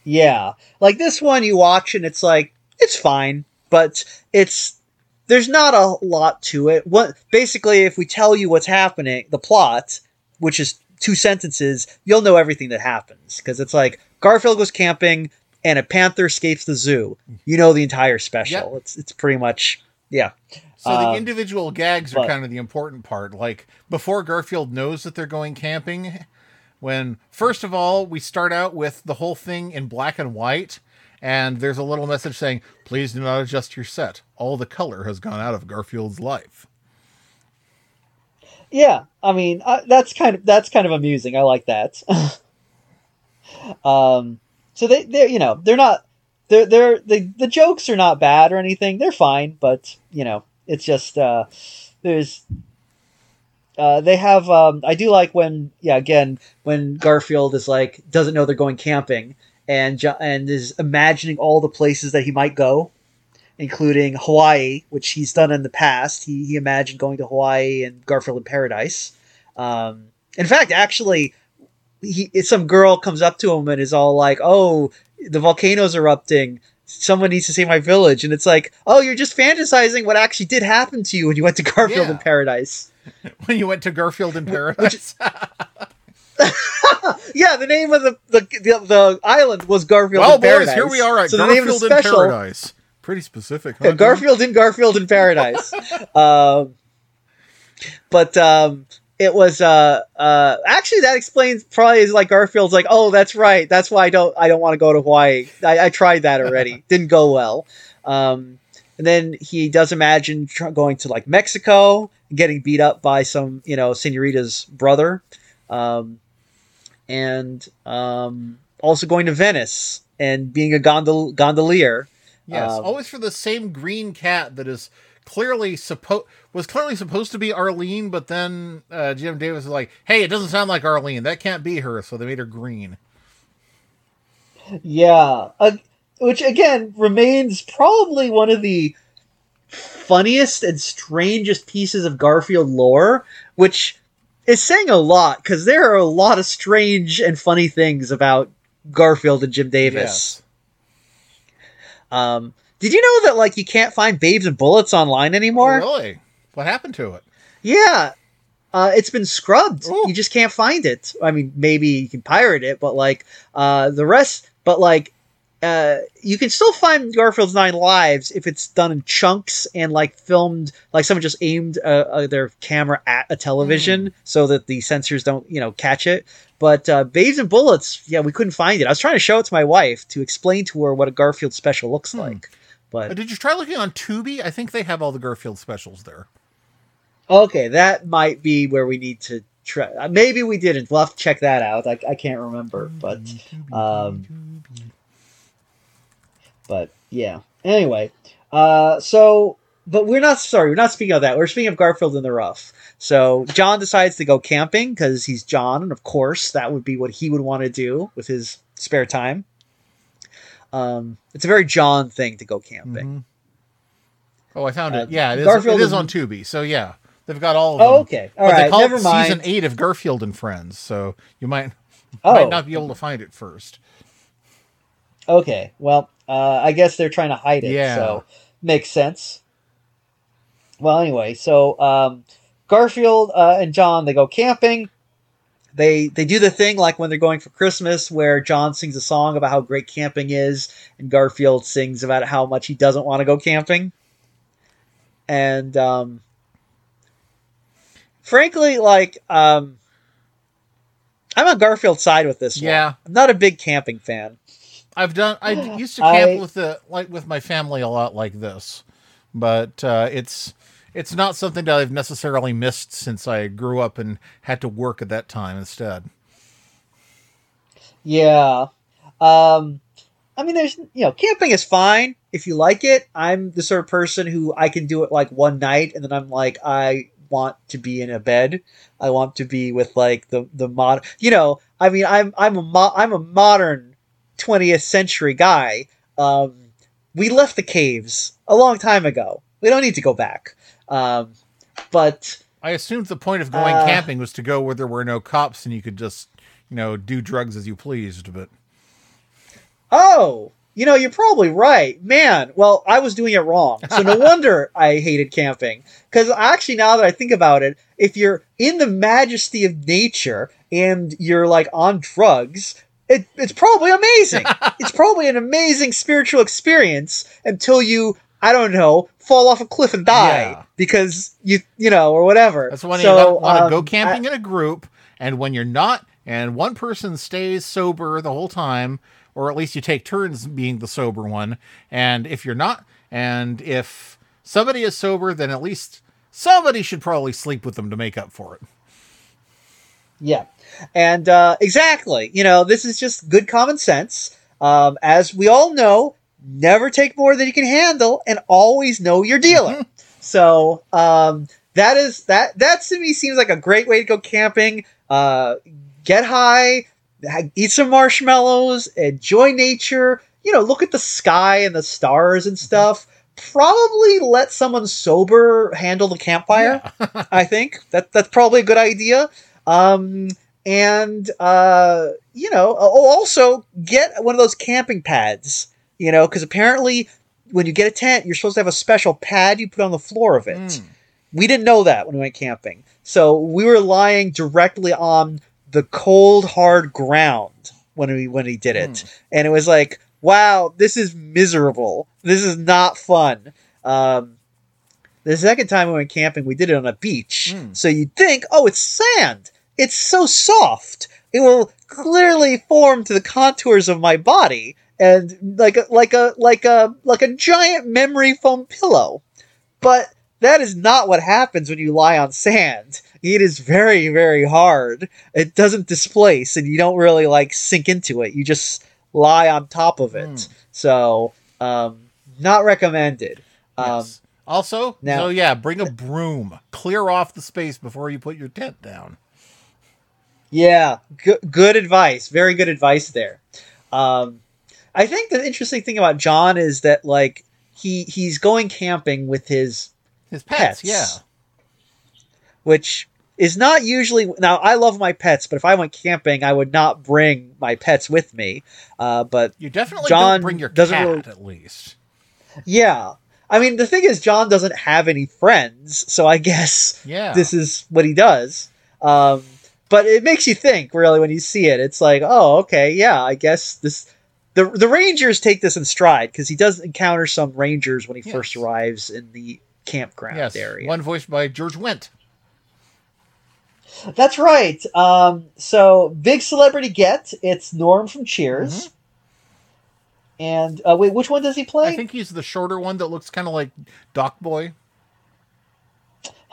Yeah. Like this one you watch and it's like it's fine, but it's there's not a lot to it. What basically if we tell you what's happening, the plot, which is two sentences, you'll know everything that happens because it's like Garfield goes camping and a panther escapes the zoo. You know the entire special. Yep. It's it's pretty much yeah. So the Um, individual gags are but- kind of the important part. Like before Garfield knows that they're going camping, when first of all we start out with the whole thing in black and white, and there's a little message saying, "Please do not adjust your set. All the color has gone out of Garfield's life." Yeah, I mean uh, that's kind of that's kind of amusing. I like that. um, so they they're you know they're not they're they're the the jokes are not bad or anything. They're fine, but you know it's just uh, there's uh, they have um, I do like when yeah again when Garfield is like doesn't know they're going camping and and is imagining all the places that he might go including Hawaii, which he's done in the past. He, he imagined going to Hawaii and Garfield in Paradise. Um, in fact, actually, he some girl comes up to him and is all like, "Oh, the volcano's erupting." Someone needs to save my village, and it's like, oh, you're just fantasizing what actually did happen to you when you went to Garfield Yeah. in Paradise. when you went to Garfield in Paradise. Yeah, the name of the the, the, the island was Garfield well, in boys, Paradise. here we are at So the name of the Garfield in Paradise. Pretty specific, huh? Yeah, Garfield in Garfield in Paradise. um, but um, it was uh, uh, actually that explains probably is like Garfield's like, oh, that's right, that's why I don't I don't want to go to Hawaii. I, I tried that already, didn't go well. Um, and then he does imagine tr- going to like Mexico, getting beat up by some you know Senorita's brother, um, and um, also going to Venice and being a gondol- gondolier. Yes, Um, always for the same green cat that is clearly supposed was clearly supposed to be Arlene, but then uh, Jim Davis was like, "Hey, it doesn't sound like Arlene. That can't be her." So they made her green. Yeah, uh, which again remains probably one of the funniest and strangest pieces of Garfield lore, which is saying a lot because there are a lot of strange and funny things about Garfield and Jim Davis. Um, did you know that like you can't find Babes and Bullets online Oh, anymore? really? What happened to it? Yeah. Uh, it's been scrubbed. Ooh. You just can't find it. I mean, maybe you can pirate it, but like uh, the rest, but like uh, you can still find Garfield's Nine Lives if it's done in chunks and like filmed, like someone just aimed uh, uh, their camera at a television so that the sensors don't, you know, catch it. But uh, Babes and Bullets, yeah, we couldn't find it. I was trying to show it to my wife to explain to her what a Garfield special looks Hmm. like. Uh, But did you try looking on Tubi? I think they have all the Garfield specials there. Okay, that might be where we need to try. uh, Maybe we didn't. We'll have to check that out. I, I can't remember, but um, but yeah. Anyway, uh, so but we're not sorry. We're not speaking of that. We're speaking of Garfield in the Rough. So Jon decides to go camping because he's Jon, and of course that would be what he would want to do with his spare time. Um, it's a very Jon thing to go camping. Mhm. Oh, I found Uh, it. Yeah, it is, Garfield it is on Tubi. So yeah, they've got all of them. Oh, okay. All but they call Never it mind. season eight of Garfield and Friends. So you might oh, might not be able to find it first. Okay, well, uh, I guess they're trying to hide it, Yeah. so makes sense. Well, anyway, so um, Garfield uh, and Jon they go camping. They they do the thing like when they're going for Christmas, where Jon sings a song about how great camping is, and Garfield sings about how much he doesn't want to go camping. And um, frankly, like um, I'm on Garfield's side with this one. Yeah. I'm not a big camping fan. I've done. I used to camp I- with the like with my family a lot like this, but uh, it's it's not something that I've necessarily missed since I grew up and had to work at that time instead. Yeah. Um I mean there's you know, camping is fine if you like it. I'm the sort of person who I can do it like one night and then I'm like I want to be in a bed. I want to be with like the the mod you know, I mean I'm I'm a mo- I'm a modern 20th century guy. Um we left the caves a long time ago. We don't need to go back. Um but I assumed the point of going Uh, camping was to go where there were no cops and you could just you know do drugs as you pleased. But Oh, you know, you're probably right. Man, well, I was doing it wrong. So no wonder I hated camping. Because actually, now that I think about it, if you're in the majesty of nature and you're like on drugs, it, it's probably amazing. it's probably an amazing spiritual experience until you, I don't know, fall off a cliff and die Yeah. because you, you know, or whatever. that's when So, you want to go um, camping in a group, and when you're not, and one person stays sober the whole time, or at least you take turns being the sober one. And if you're not, and if somebody is sober, then at least somebody should probably sleep with them to make up for it. Yeah. And uh, exactly, you know, this is just good common sense. Um, as we all know, never take more than you can handle and always know your dealer. so um, that is that that to me seems like a great way to go camping. Uh, get high, eat some marshmallows, enjoy nature. You know, look at the sky and the stars and stuff. Probably let someone sober handle the campfire. I think that that's probably a good idea. Um, and uh, you know, oh, also get one of those camping pads. You know, because apparently when you get a tent, you're supposed to have a special pad you put on the floor of it. Mm. We didn't know that when we went camping, so we were lying directly on the cold, hard ground when we when we did it, and it was like, wow, this is miserable. This is not fun. Um, the second time we went camping, we did it on a beach. Mm. So you'd think, oh, it's sand. It's so soft. It will clearly form to the contours of my body, and like a like a like a like a giant memory foam pillow. But that is not what happens when you lie on sand. It is very very hard. It doesn't displace, and you don't really like sink into it. You just lie on top of it. Mm. So, um, not recommended. Um, Yes. also, now- so yeah, bring a broom. Clear off the space before you put your tent down. Yeah, good, good advice. Very good advice there. Um, I think the interesting thing about Jon is that like he he's going camping with his His pets, Pets. yeah. which is not usually now I love my pets, but if I went camping, I would not bring my pets with me. Uh, but You definitely Jon don't bring your doesn't cat really- at least. yeah, I mean the thing is Jon doesn't have any friends, so I guess Yeah. this is what he does. Um, but it makes you think really when you see it. It's like, oh, okay, yeah, I guess this. The the Rangers take this in stride because he does encounter some Rangers when he Yes. first arrives in the campground yes. area. One voiced by George Wendt. That's right. Um, so big celebrity get it's Norm from Cheers. And uh, wait, which one does he play? I think he's the shorter one that looks kind of like Doc Boy.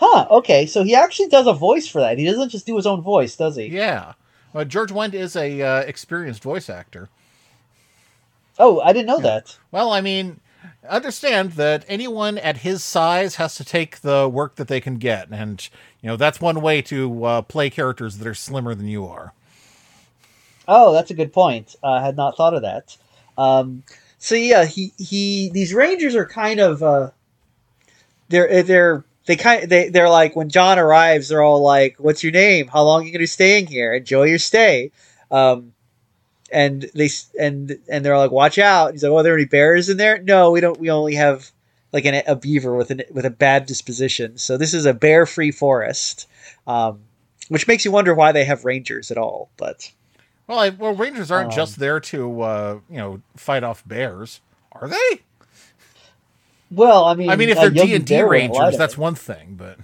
Huh. Okay, so he actually does a voice for that. He doesn't just do his own voice, does he? Yeah. Well, George Wendt is a uh, experienced voice actor. Oh, I didn't know that. Well, I mean, understand that anyone at his size has to take the work that they can get, and you know that's one way to uh, play characters that are slimmer than you are. Oh, that's a good point. Uh, I had not thought of that. Um, so yeah, he he these Rangers are kind of uh, they're they're they kind they they're like when Jon arrives, they're all like, "What's your name? How long are you going to be staying here? Enjoy your stay." Um, and they and and they're like, "Watch out!" He's like, "Oh, are there any bears in there?" No, we don't. We only have like an, a beaver with an with a bad disposition. So this is a bear-free forest, um, which makes you wonder why they have rangers at all. But Well, I, well, Rangers aren't Um, just there to uh, you know fight off bears, are they? Well, I mean, I mean, if they're D and D Bear wouldn't lie Rangers, that's one thing, but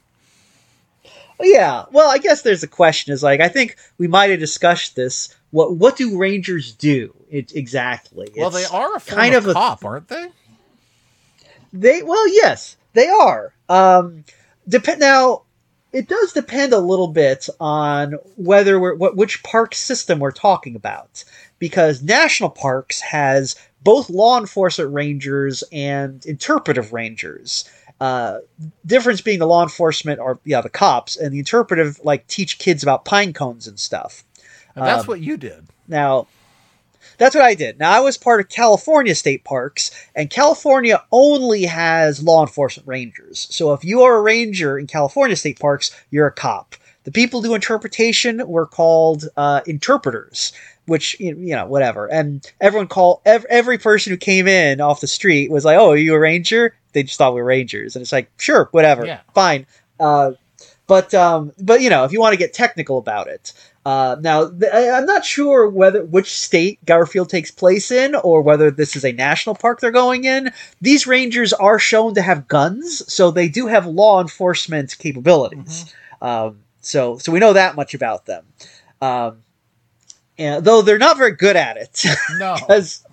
Yeah, well, I guess there's a question. Is like I think we might have discussed this. What what do Rangers do it, exactly? well, they are a kind of, of a- cop, aren't they? They well, yes, they are. Um, depend now. It does depend a little bit on whether we're what which park system we're talking about, because national parks has both law enforcement rangers and interpretive rangers. Uh, difference being the law enforcement are yeah the cops, and the interpretive like teach kids about pine cones and stuff. And that's Um, what you did. Now, that's what I did. Now, I was part of California state parks, and California only has law enforcement rangers. So if you are a ranger in California state parks, you're a cop. The people who do interpretation were called uh, interpreters, which you know whatever. And everyone called every, every person who came in off the street was like, "Oh, are you a ranger?" They just thought we were rangers, and it's like, sure, whatever, Yeah. fine. Uh, but um, but you know, if you want to get technical about it, uh, now th- I- I'm not sure whether which state Garfield takes place in, or whether this is a national park they're going in. These rangers are shown to have guns, so they do have law enforcement capabilities. Um, so so we know that much about them. Um, and though they're not very good at it, No, because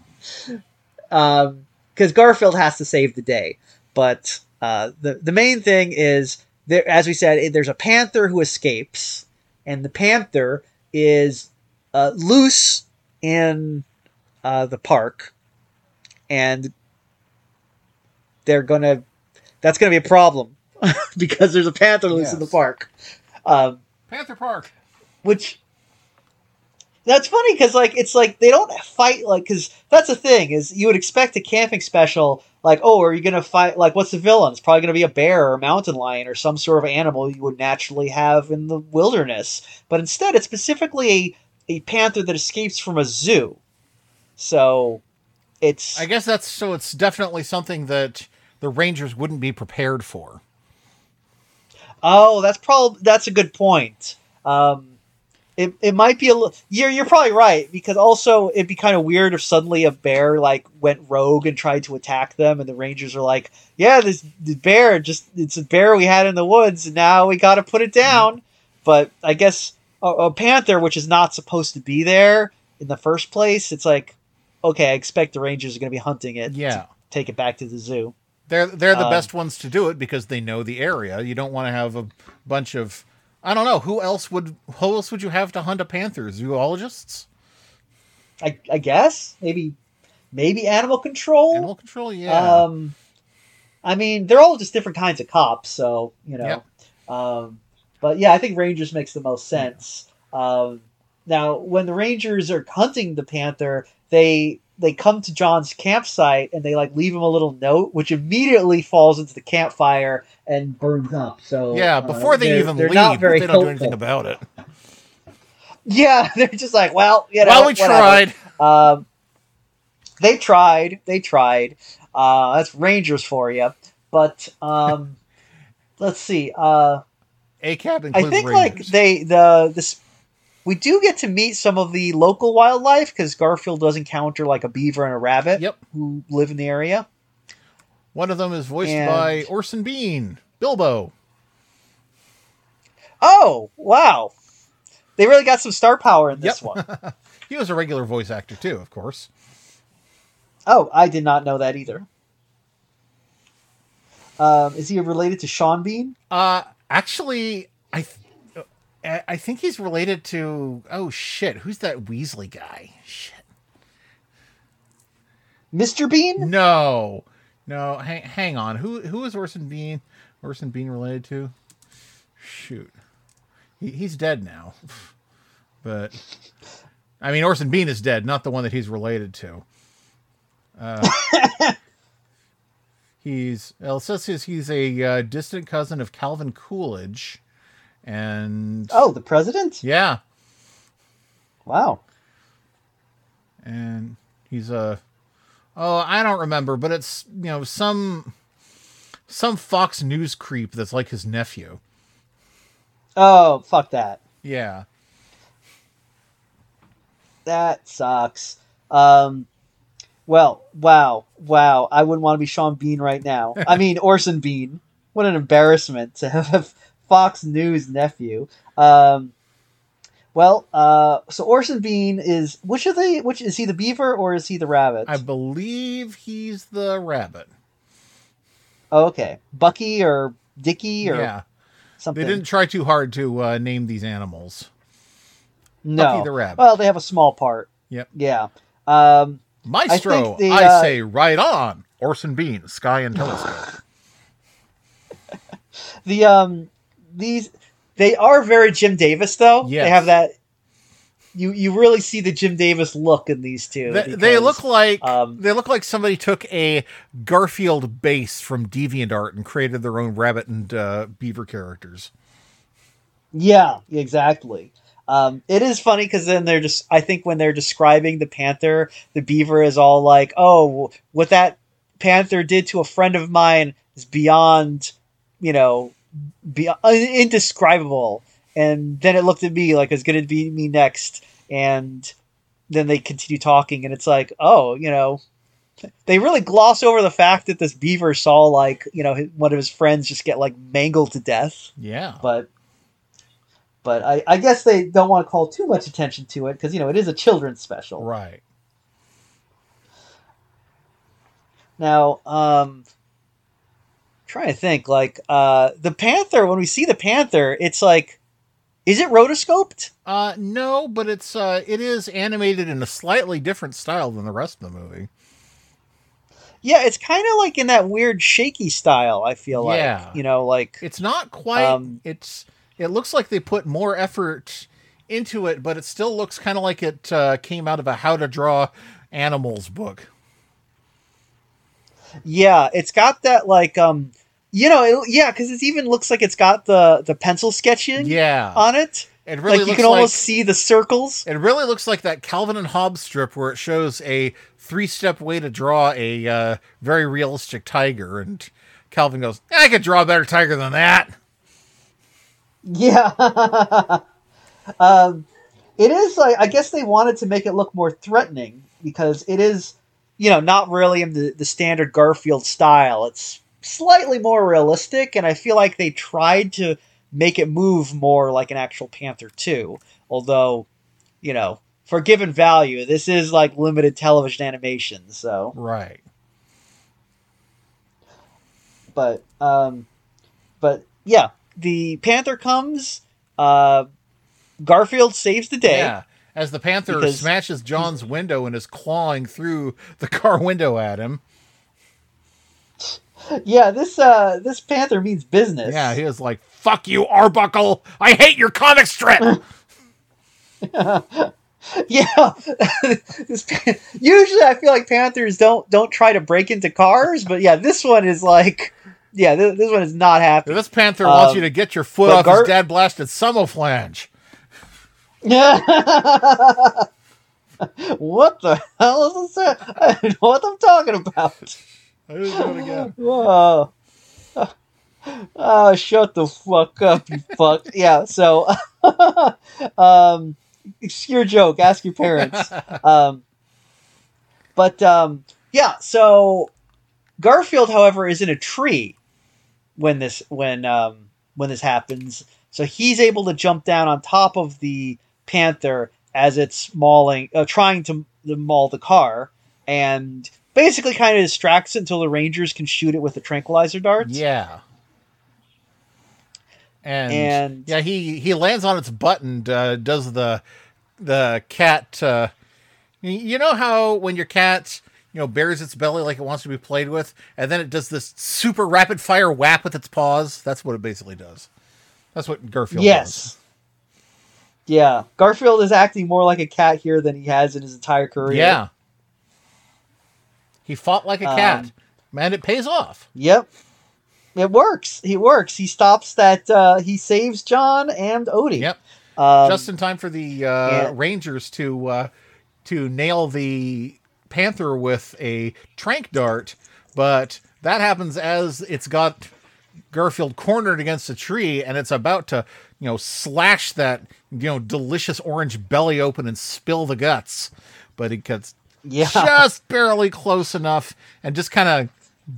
because Garfield has to save the day. But uh, the the main thing is there, as we said, there's a panther who escapes, and the panther is uh, loose in uh, the park, and they're gonna. That's gonna be a problem because there's a panther loose in the park. Um, Panther Park. which That's funny because like it's like they don't fight like because that's the thing is you would expect a camping special like oh are you gonna fight like what's the villain? It's probably gonna be a bear or a mountain lion or some sort of animal you would naturally have in the wilderness. But instead, it's specifically a a panther that escapes from a zoo. So it's I guess that's so it's definitely something that the Rangers wouldn't be prepared for. Oh, that's probably that's a good point. Um, it, it might be a little. You're you're probably right because also it'd be kind of weird if suddenly a bear like went rogue and tried to attack them, and the Rangers are like, "Yeah, this, this bear just it's a bear we had in the woods, and now we got to put it down." But I guess a, a panther, which is not supposed to be there in the first place, it's like, okay, I expect the Rangers are going to be hunting it. Yeah. take it back to the zoo. They're they're the Um, best ones to do it because they know the area. You don't want to have a bunch of I don't know who else would who else would you have to hunt a panther? Zoologists, I, I guess maybe maybe animal control. animal control. Yeah, Um, I mean, they're all just different kinds of cops, so you know. Um, but yeah, I think Rangers makes the most sense. Um, now, when the Rangers are hunting the panther, they they come to Jon's campsite and they like leave him a little note, which immediately falls into the campfire and burns up. So yeah. uh, Before they they're- even they're leave, not very they don't do anything about it. Yeah, they're just like, well, you know, well, we whatever. tried. Um, they tried. They tried. Uh, that's Rangers for you. But um, let's see. Uh, ACAB includes I think Rangers. like they the this we do get to meet some of the local wildlife because Garfield does encounter like a beaver and a rabbit Yep. who live in the area. One of them is voiced And- by Orson Bean, Bilbo. Oh wow, they really got some star power in this Yep. one. He was a regular voice actor too, of course. Oh, I did not know that either. Um, is he related to Sean Bean? Uh, actually, I, th- I think he's related to. Oh shit, who's that Weasley guy? Shit. Mr. Bean? No, no. Hang, hang on. Who who is Orson Bean? Orson Bean related to? Shoot, he, he's dead now. But I mean, Orson Bean is dead, not the one that he's related to. Uh, he's well, it says he's, he's a uh, distant cousin of Calvin Coolidge, and Oh, the president? yeah, Wow. and he's a oh i don't remember but it's you know some some fox news creep that's like his nephew Oh, fuck that. yeah That sucks. Um, well, wow, wow. I wouldn't want to be Sean Bean right now. I mean, Orson Bean. What an embarrassment to have Fox News nephew. Um, well, uh, so Orson Bean is which of the which is he the beaver or is he the rabbit? i believe he's the rabbit okay, Bucky or Dicky or yeah something. they didn't try too hard to uh, name these animals no. Bucky the rabbit. Well, they have a small part. yep Yeah. Um, maestro i, the, uh, say right on orson bean sky and telescope the um these they are very Jim Davis though. Yes. They have that you you really see the Jim Davis look in these two. they, they look like um, they look like somebody took a garfield base from deviantart and created their own rabbit and uh, beaver characters Yeah, exactly. Um, it is funny because then they're just. I think when they're describing the panther, the beaver is all like, "Oh, what that panther did to a friend of mine is beyond, you know, be indescribable." And then it looked at me like it's going to be me next, and then they continue talking, and it's like, "Oh, you know." They really gloss over the fact that this beaver saw like you know one of his friends just get like mangled to death yeah but but I, I guess they don't want to call too much attention to it because you know it is a children's special. right Now, um, trying to think like uh, the panther. When we see the panther, it's like, is it rotoscoped? Uh, no, but it's uh, it is animated in a slightly different style than the rest of the movie. Yeah, it's kind of like in that weird shaky style. I feel Yeah. like you know, like It's not quite. Um, it's it looks like they put more effort into it, but it still looks kind of like it uh, came out of a How to Draw Animals book. Yeah, it's got that like um, you know, it, yeah, because it even looks like it's got the the pencil sketching Yeah, on it. it really like you can like almost see the circles. it really looks like that Calvin and Hobbes strip where it shows a three-step way to draw a uh, very realistic tiger, and Calvin goes, "I could draw a better tiger than that." Yeah. um, it is like I guess they wanted to make it look more threatening because it is, you know, not really in the, the standard Garfield style. It's slightly more realistic, and I feel like they tried to make it move more like an actual Panther too. Although, you know, for given value, this is like limited television animation, so Right. but um but yeah the panther comes uh garfield saves the day Yeah. As the panther Because- smashes Jon's window and is clawing through the car window at him. yeah this uh this panther means business Yeah, he was like, "Fuck you, Arbuckle! I hate your comic strip." yeah usually i feel like panthers don't don't try to break into cars but yeah this one is like yeah this, this one is not happy this panther wants Um, you to get your foot off Gar- his dad blasted flange. what the hell is this i don't know what i'm talking about I didn't do it again. Whoa. Oh, shut the fuck up, you fuck. Yeah, so, um, it's your joke. Ask your parents. Um, but, um, yeah, so Garfield, however, is in a tree when this, when, um, when this happens. So he's able to jump down on top of the panther as it's mauling, uh, trying to, to maul the car. And basically kind of distracts it until the Rangers can shoot it with the tranquilizer darts. Yeah. And, And- yeah, he he lands on its butt and uh, does the the cat. Uh, you know how when your cat you know bares its belly like it wants to be played with, and then it does this super rapid fire whap with its paws. That's what it basically does. That's what Garfield does. Yes. Yeah. Garfield is acting more like a cat here than he has in his entire career. Yeah. He fought like a cat. Um, Man, it pays off. Yep. It works. He works. He stops that. Uh, he saves Jon and Odie. Yep. Um, just in time for the uh, yeah. Rangers to uh, to nail the Panther with a trank dart, but that happens as it's got Garfield cornered against a tree and it's about to you know slash that you know delicious orange belly open and spill the guts, but it gets yeah. just barely close enough and just kind of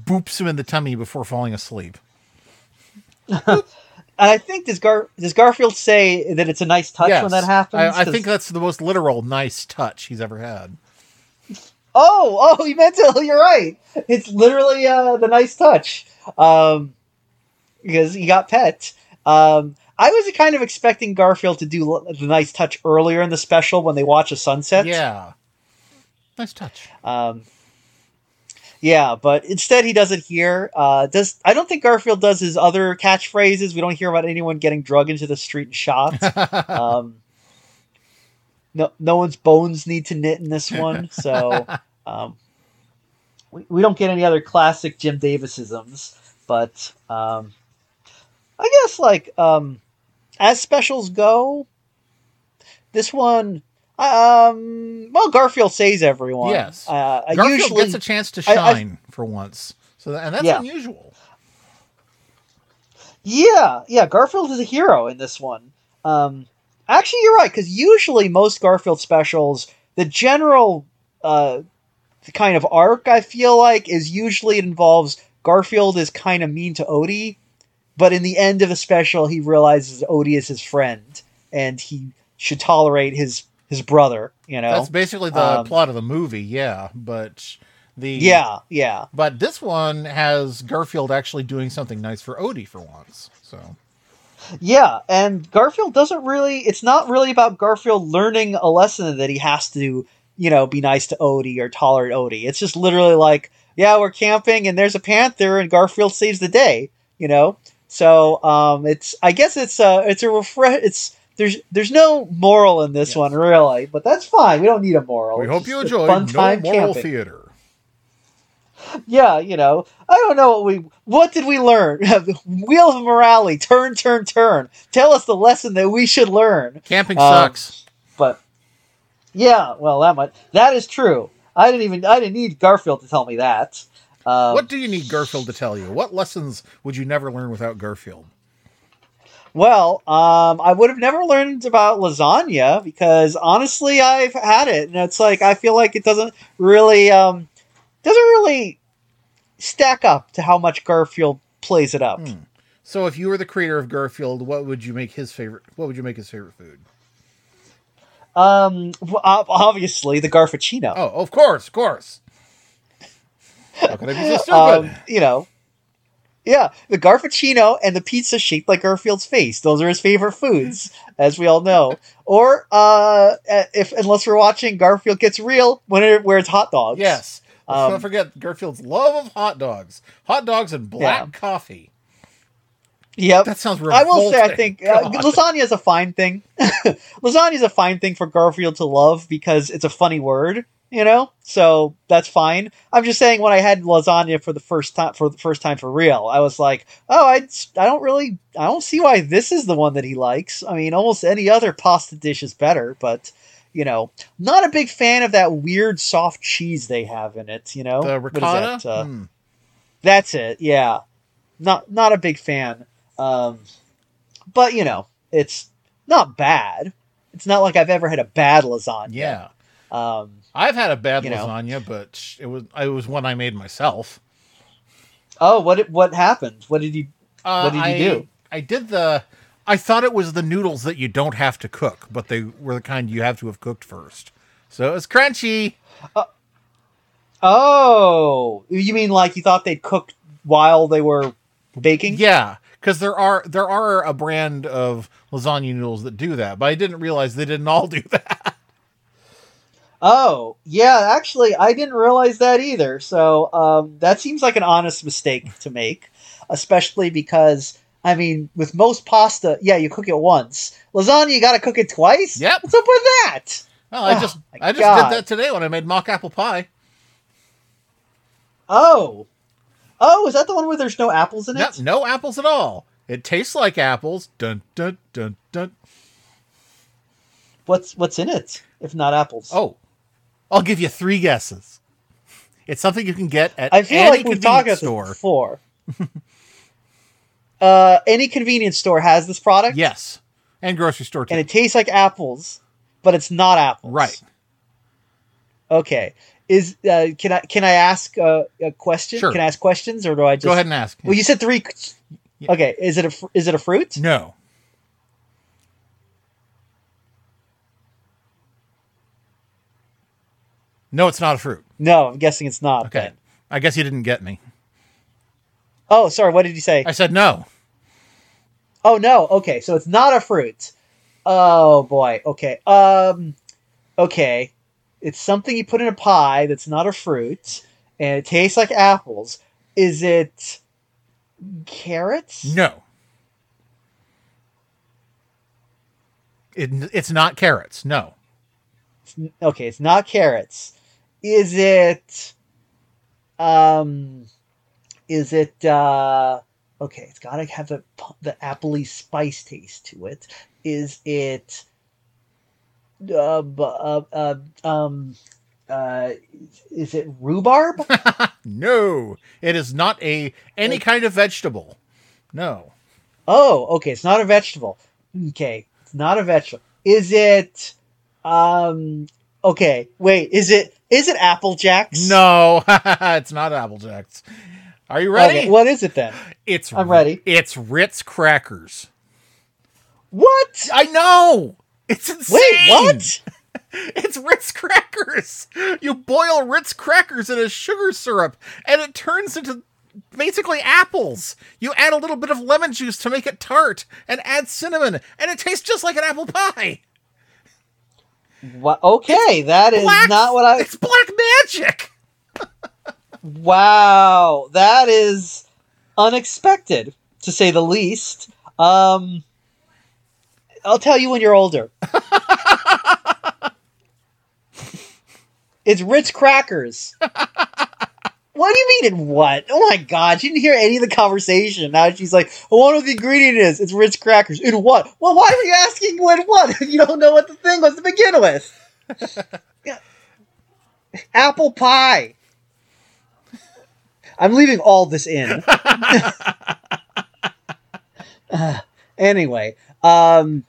boops him in the tummy before falling asleep. And I think does Gar does Garfield say that it's a nice touch when that happens? I, I think that's the most literal nice touch he's ever had. Oh, oh, he meant to. You're right. It's literally uh, the nice touch. Um, because he got pet. Um, I was kind of expecting Garfield to do the nice touch earlier in the special when they watch a sunset. Yeah. Nice touch. Um, yeah, but instead he does it here. Uh, does I don't think Garfield does his other catchphrases. We don't hear about anyone getting drug into the street and shot. um, no, no one's bones need to knit in this one, so um, we, we don't get any other classic Jim Davisisms. But um, I guess like um, as specials go, this one. Um. Well, Garfield saves everyone. Yes. Uh, Garfield usually, gets a chance to I- I- shine for once. So that, and that's Yeah. unusual. Yeah, yeah, Garfield is a hero in this one. Um, actually, you're right because usually most Garfield specials, the general uh, kind of arc I feel like is usually it involves Garfield is kind of mean to Odie, but in the end of the special, he realizes Odie is his friend and he should tolerate his his brother. You know, That's basically the Um, plot of the movie, yeah. But the yeah, yeah. But this one has Garfield actually doing something nice for Odie for once. So Yeah, and Garfield doesn't really. It's not really about Garfield learning a lesson that he has to, you know, be nice to Odie or tolerate Odie. It's just literally like, yeah, we're camping and there's a panther and Garfield saves the day. You know, so um, it's. I guess it's a. It's a refresh. It's there's there's no moral in this Yes. one really, but that's fine. We don't need a moral. We It's hope you just a enjoyed fun No time Moral camping. Theater. Yeah, you know, I don't know what we what did we learn? Wheel of morality, turn, turn, turn. Tell us the lesson that we should learn. Camping Um, sucks. But yeah, well, that much that is true. I didn't even I didn't need Garfield to tell me that. Um, what do you need Garfield to tell you? What lessons would you never learn without Garfield? Well, um, I would have never learned about lasagna because honestly, I've had it, and it's like I feel like it doesn't really um, doesn't really stack up to how much Garfield plays it up. Hmm. So, if you were the creator of Garfield, what would you make his favorite? What would you make his favorite food? Um, obviously the Garfuccino. Oh, of course, of course. How could I be so stupid? um, you know, yeah, the Garfuccino and the pizza shaped like Garfield's face. Those are his favorite foods, as we all know. Or uh, if unless we're watching Garfield Gets Real, when it, where it's hot dogs. yes. Let's um, not forget Garfield's love of hot dogs, hot dogs and black Yeah. coffee. Yep. That sounds I will say, I think uh, lasagna is a fine thing. lasagna is a fine thing for Garfield to love because it's a funny word, you know. So that's fine. I'm just saying, when I had lasagna for the first time, for the first time for real, I was like, oh, I, I don't really, I don't see why this is the one that he likes. I mean, almost any other pasta dish is better, but you know, not a big fan of that weird soft cheese they have in it. You know, the ricotta. that? Uh, Hmm. that's it. Yeah, not not a big fan. Um, but you know, it's not bad. It's not like I've ever had a bad lasagna. Yeah, Um, I've had a bad You know. lasagna, but it was it was one I made myself. oh, what what happened? What did you? Uh, What did you I, do? I did the. I thought it was the noodles that you don't have to cook, but they were the kind you have to have cooked first. So it was crunchy. Oh, you mean like you thought they'd cooked while they were baking? Yeah, because there are there are a brand of lasagna noodles that do that, but I didn't realize they didn't all do that. Oh, yeah. Actually, I didn't realize that either. So um, that seems like an honest mistake to make, especially because I mean, with most pasta, yeah, you cook it once. Lasagna, you got to cook it twice. Yep. What's up with that? Well, I Oh, just I just God. did that today when I made mock apple pie. Oh. Oh, is that the one where there's no apples in it? no apples at all. It tastes like apples. Dun dun dun dun. What's what's in it if not apples? Oh, I'll give you three guesses. It's something you can get at I feel any like we've talked convenience store. this before. uh, any convenience store has this product. Yes, and grocery store too. And it tastes like apples, but it's not apples. right. Okay. Is uh, can I can I ask uh, a question? Sure. Can I ask questions or do I just Go ahead and ask. Well, you said three. Yeah. Okay. Is it a fr- is it a fruit? No. No, it's not a fruit. No, I'm guessing it's not. Okay. then. I guess you didn't get me. Oh, sorry. What did you say? I said no. Oh no. Okay, so it's not a fruit. Oh boy. Okay. Um. Okay. It's something you put in a pie that's not a fruit, and it tastes like apples. Is it carrots? No. It, it's not carrots. No. It's- Okay, it's not carrots. Is it? Um. Is it? uh Okay, it's got to have the the appley spice taste to it. Is it? Uh, uh, uh, um, uh, is it rhubarb? No. It is not a any kind of vegetable. No. oh, okay, it's not a vegetable. Okay, it's not a vegetable. Is it? Um, okay, wait. Is it? Is it Apple Jacks? No. it's not Apple Jacks. Are you ready? Okay, what is it then? It's I'm ready. It's Ritz crackers. What? I know. It's insane. Wait, what? It's Ritz crackers. You boil Ritz crackers in a sugar syrup, and it turns into basically apples. You add a little bit of lemon juice to make it tart, and add cinnamon, and it tastes just like an apple pie. What? Okay, that is Black- not what I. It's black magic. Wow, that is unexpected to say the least. Um, I'll tell you when you're older. it's Ritz crackers. What do you mean in what? Oh my god, she didn't hear any of the conversation. Now she's like, I wonder what the ingredient is. It's Ritz crackers. In what? Well, why are you asking what what if you don't know what the thing was to begin with? Apple pie. I'm leaving all this in. Uh, anyway, um,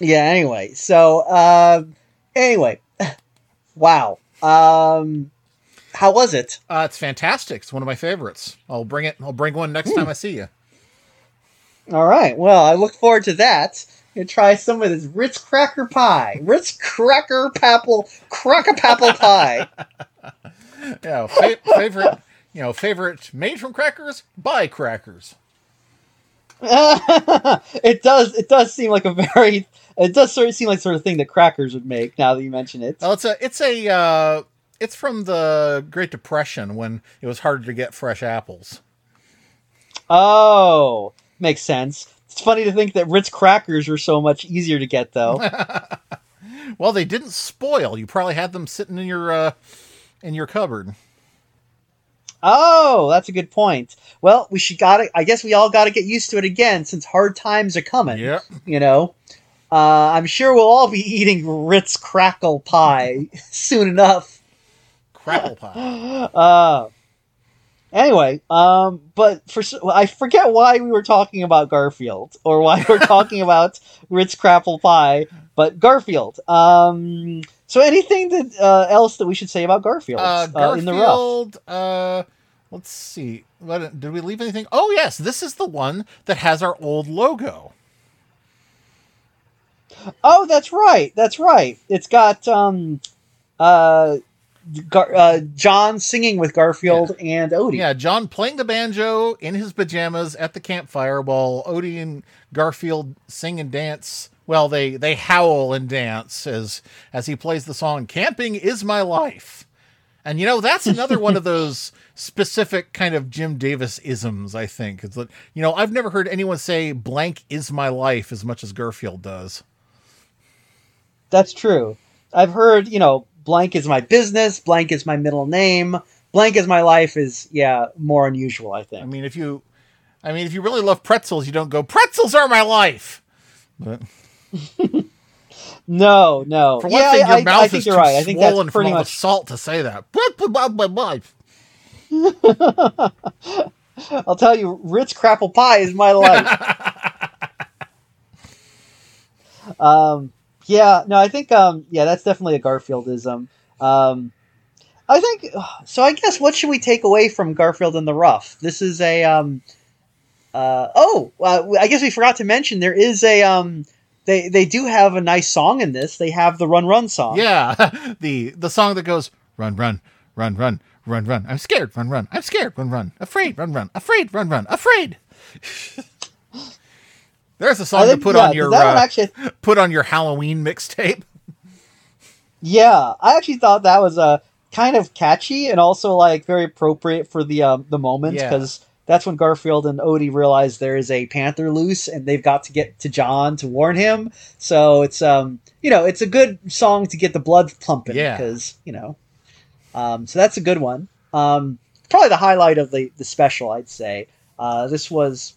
yeah. Anyway, so um, anyway, wow. Um, how was it? Uh, it's fantastic. It's one of my favorites. I'll bring it. I'll bring one next time I see you. All right. Well, I look forward to that. And try some of this Ritz cracker pie. Ritz cracker papple cracker papple pie. Yeah, fa- favorite. You know, favorite made from crackers by crackers. it does. It does seem like a very. It does sort of seem like sort of thing that crackers would make. Now that you mention it. Well, it's a. It's a. Uh, it's from the Great Depression when it was harder to get fresh apples. Oh, makes sense. It's funny to think that Ritz crackers were so much easier to get, though. Well, they didn't spoil. You probably had them sitting in your uh, in your cupboard. oh, that's a good point. Well, we should got to I guess we all got to get used to it again since hard times are coming. Yep. You know, uh, I'm sure we'll all be eating Ritz crackle pie soon enough. Crapple pie. Uh, anyway, um, but for I forget why we were talking about Garfield or why we're talking about Ritz Crapple Pie, but Garfield. Um, so anything that uh, else that we should say about Garfield Uh, uh, in the rough? Garfield. Uh, let's see. What, did we leave anything? Oh yes, this is the one that has our old logo. Oh, that's right. That's right. It's got um, uh, Gar- uh, Jon singing with Garfield and Odie. Yeah, Jon playing the banjo in his pajamas at the campfire while Odie and Garfield sing and dance. Well, they they howl and dance as as he plays the song "Camping Is My Life." And you know that's another one of those specific kind of Jim Davis isms. I think it's like you know I've never heard anyone say "blank is my life" as much as Garfield does. That's true. I've heard, you know, blank is my business, blank is my middle name, blank is my life is yeah, more unusual, I think. I mean, if you, I mean, if you really love pretzels, you don't go "pretzels are my life." But no, no. For one yeah, thing, I, your I- mouth I think is you're too right. I think that's swollen from pretty all the much salt to say that. My life. I'll tell you, Ritz Crapple Pie is my life. um, yeah, no, I think, um, yeah, that's definitely a Garfieldism. Um, I think so. I guess what should we take away from Garfield in the Rough? This is a, um, uh, oh, uh, I guess we forgot to mention there is a, um, they they do have a nice song in this. They have the Run Run song. Yeah, the the song that goes run, run, run, run, run, run. I'm scared. Run, run. I'm scared. Run, run. Afraid. Run, run. Afraid. Run, run. Afraid. There's a song to put yeah, on your uh, actually. put on your Halloween mixtape. Yeah, I actually thought that was uh, kind of catchy and also like very appropriate for the um, the moment Yeah. because that's when Garfield and Odie realize there is a panther loose and they've got to get to Jon to warn him. So it's um you know it's a good song to get the blood pumping Yeah. because you know um so that's a good one. Um, probably the highlight of the the special I'd say. Uh, this was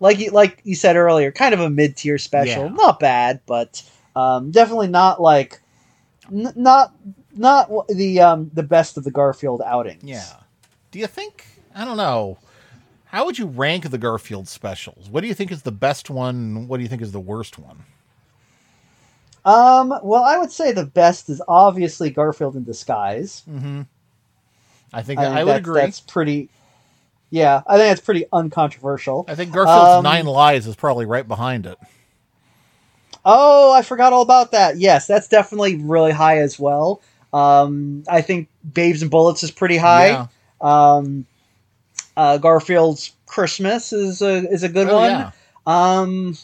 like you like you said earlier, kind of a mid tier special. Yeah. Not bad, but um, definitely not like n- not not the um, the best of the Garfield outings. Yeah. Do you think? I don't know. How would you rank the Garfield specials? What do you think is the best one? What do you think is the worst one? Um. Well, I would say the best is obviously Garfield in Disguise. Mm-hmm. I think I, I, would that's, agree. That's pretty. Yeah, I think that's pretty uncontroversial. I think Garfield's Um, Nine Lives is probably right behind it. Oh, I forgot all about that. Yes, that's definitely really high as well. Um, I think Babes and Bullets is pretty high. Yeah. Um, uh, Garfield's Christmas is a is a good Oh, one. yeah. Um,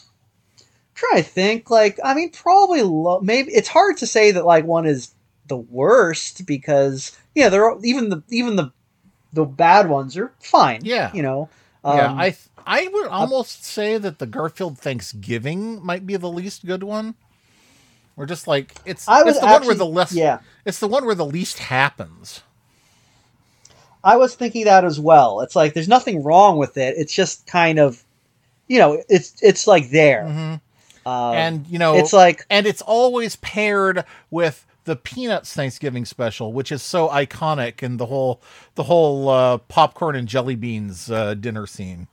trying to think. Like, I mean, probably low. Maybe it's hard to say that like one is the worst because yeah, they're even the even the the bad ones are fine. Yeah. you know. yeah, Um, I th- I would almost say that the Garfield Thanksgiving might be the least good one. Or just like it's I was it's the one where the less yeah. it's the one where the least happens. I was thinking that as well. It's like there's nothing wrong with it. It's just kind of, you know, it's it's like there. Um, Mm-hmm. and you know it's like and it's always paired with the Peanuts Thanksgiving special, which is so iconic in the whole the whole uh, popcorn and jelly beans uh, dinner scene.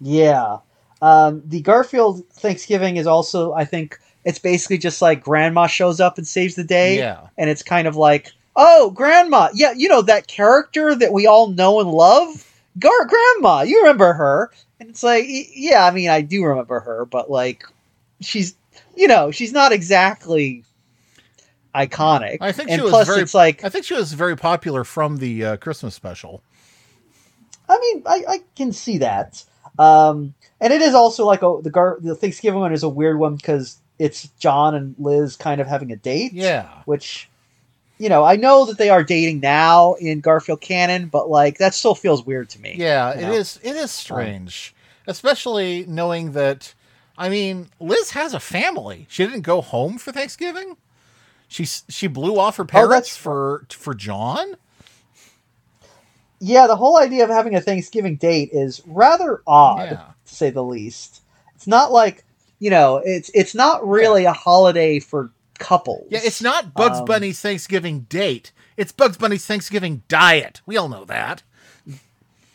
Yeah. Um, the Garfield Thanksgiving is also, I think, it's basically just like grandma shows up and saves the day. Yeah. And it's kind of like, oh, grandma. Yeah, you know, that character that we all know and love? Gar- grandma, you remember her. And it's like, yeah, I mean, I do remember her, but like, she's, you know, she's not exactly iconic. I think and she was plus, very. it's like, I think she was very popular from the uh, Christmas special. I mean, I, I can see that. Um, and it is also like a the Gar- the Thanksgiving one is a weird one because it's Jon and Liz kind of having a date. Yeah. Which, you know, I know that they are dating now in Garfield canon, but like that still feels weird to me. Yeah, you it know? is. It is strange, especially knowing that. I mean, Liz has a family. She didn't go home for Thanksgiving. She she blew off her Oh, parents for for Jon. Yeah, the whole idea of having a Thanksgiving date is rather odd, Yeah. to say the least. It's not like you know, it's it's not really a holiday for couples. Yeah, it's not Bugs Um, Bunny's Thanksgiving date. It's Bugs Bunny's Thanksgiving diet. We all know that.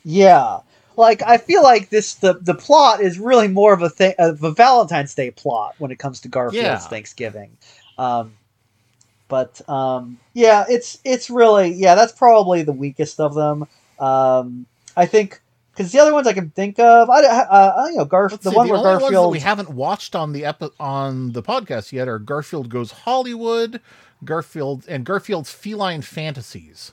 Yeah. Like I feel like this the the plot is really more of a thing of a Valentine's Day plot when it comes to Garfield's Yeah. Thanksgiving. Um but um yeah, it's it's really yeah, that's probably the weakest of them. Um I think cuz the other ones I can think of, I uh, you know, Garf Let's the see, one the where only ones that Garfield we haven't watched on the epi- on the podcast yet are Garfield Goes Hollywood, Garfield, and Garfield's Feline Fantasies.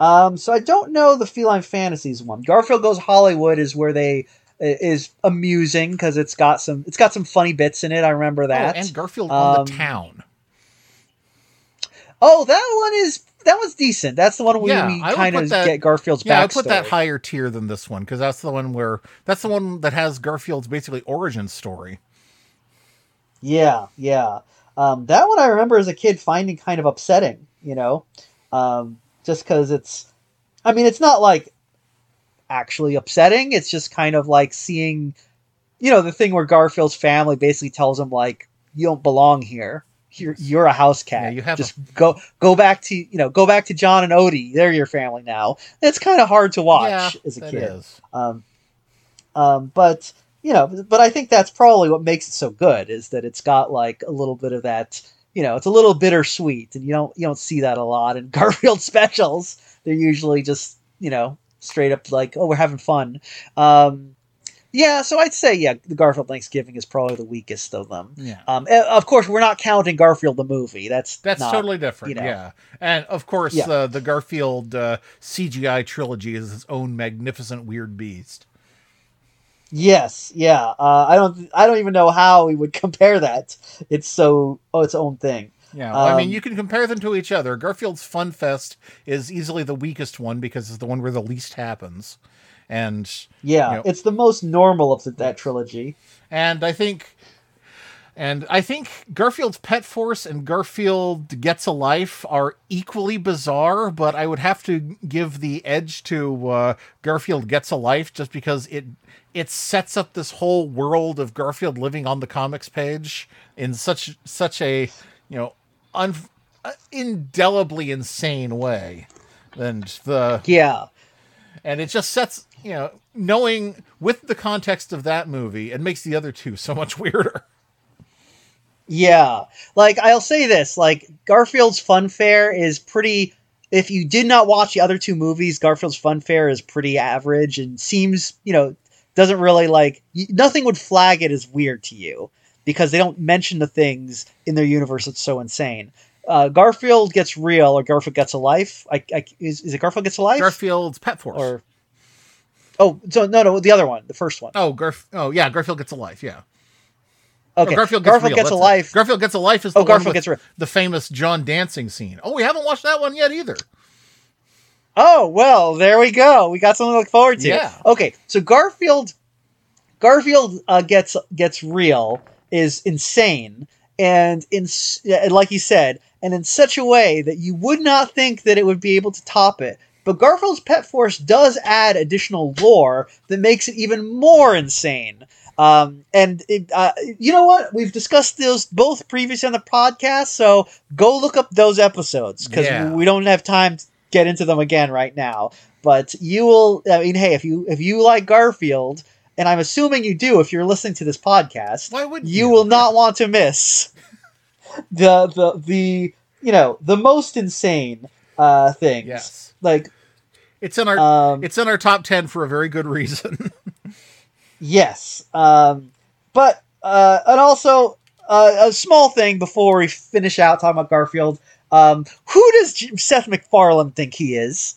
Um, so I don't know the Feline Fantasies one. Garfield Goes Hollywood is where they is amusing because it's got some it's got some funny bits in it. I remember that. Oh, and Garfield on Um, the Town. Oh, that one is that was decent. That's the one where Yeah, we kind of that- get Garfield's Yeah, I put that higher tier than this one because that's the one where that's the one that has Garfield's basically origin story. Yeah, yeah. Um, that one I remember as a kid finding kind of upsetting. You know, um, just because it's. I mean, it's not like actually upsetting. It's just kind of like seeing, you know, the thing where Garfield's family basically tells him like, "You don't belong here. You're you're a house cat. Yeah, you have just go go back to you know go back to Jon and Odie. They're your family now." It's kind of hard to watch yeah, as a kid. is. Um, um, but you know, but I think that's probably what makes it so good is that it's got like a little bit of that. You know, it's a little bittersweet, and you don't you don't see that a lot in Garfield specials. They're usually just you know straight up like, oh, we're having fun. Um, yeah, so I'd say yeah, the Garfield Thanksgiving is probably the weakest of them. Yeah. Um, eh, of course, we're not counting Garfield the movie. That's That's not- totally different. you know. Yeah. And of course, Yeah. uh, the Garfield uh, CGI trilogy is its own magnificent weird beast. Yes, yeah. Uh, I don't. I don't even know how we would compare that. It's so oh, its own thing. Yeah. I mean, Um, you can compare them to each other. Garfield's Fun Fest is easily the weakest one because it's the one where the least happens. And Yeah, You know- it's the most normal of the, that trilogy. and I think and I think Garfield's Pet Force and Garfield Gets a Life are equally bizarre, but I would have to give the edge to uh, Garfield Gets a Life just because it it sets up this whole world of Garfield living on the comics page in such such a you know un, uh, indelibly insane way. And the Yeah, and it just sets you know knowing with the context of that movie it makes the other two so much weirder yeah. Like I'll say this: like Garfield's Fun Fair is pretty. If you did not watch the other two movies, Garfield's Fun Fair is pretty average and seems, you know, doesn't really like nothing would flag it as weird to you because they don't mention the things in their universe that's so insane. Uh, Garfield gets real, or Garfield gets a life. I, I, is, is it Garfield gets a life? garfield's pet force or oh, so no, no, the other one, the first one. oh garf oh yeah garfield gets a life yeah Okay, Or garfield gets, Garfield real, gets a it. life. garfield gets a life is the Oh, Garfield Gets Real. the famous jon dancing scene oh we haven't watched that one yet either Oh well, there we go. We got something to look forward to. Yeah. Okay, so Garfield, Garfield uh, gets gets real is insane, and in like you said, and in such a way that you would not think that it would be able to top it. But Garfield's Pet Force does add additional lore that makes it even more insane. Um, and it, uh, you know what? We've discussed those both previously on the podcast, so go look up those episodes because Yeah. we don't have time to get into them again right now. But you will. I mean, hey, if you if you like Garfield, and I'm assuming you do if you're listening to this podcast, Why would you will not want to miss the the the you know the most insane uh things. Yes. Like It's in our um it's in our top 10 for a very good reason. Yes. Um, but, uh, and also, uh, a small thing before we finish out talking about Garfield. Um, who does Seth MacFarlane think he is?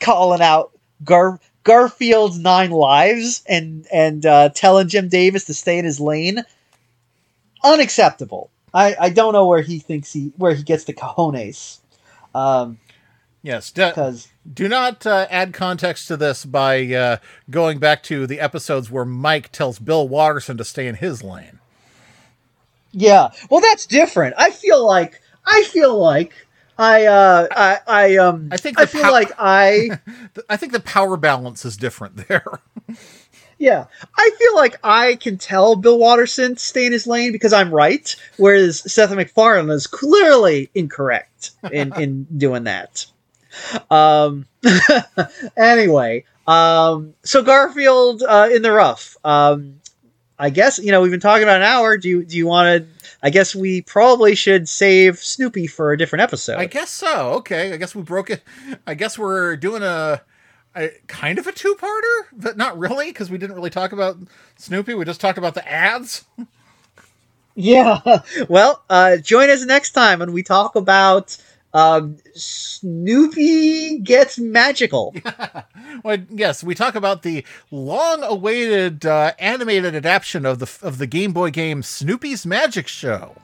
Calling out Gar- Garfield's nine lives and, and, uh, telling Jim Davis to stay in his lane? Unacceptable. I, I don't know where he thinks he, where he gets the cojones. Um, yes. cause, do not uh, add context to this by uh, going back to the episodes where Mike tells Bill Watterson to stay in his lane. Yeah. Well, that's different. I feel like I feel like I uh I I um I think I feel pow- like I I think the power balance is different there. yeah I feel like I can tell Bill Watterson to stay in his lane because I'm right, whereas Seth MacFarlane is clearly incorrect in in doing that. Um. anyway, um. So Garfield uh, in the rough. Um. I guess you know we've been talking about an hour. Do you do you want to? I guess we probably should save Snoopy for a different episode. I guess so. Okay. I guess we broke it. I guess we're doing a, a kind of a two-parter, but not really because we didn't really talk about Snoopy. We just talked about the ads. Yeah. Well, uh, join us next time when we talk about um, Snoopy gets magical. Well, yes, we talk about the long-awaited uh, animated adaptation of the of the Game Boy game Snoopy's Magic Show.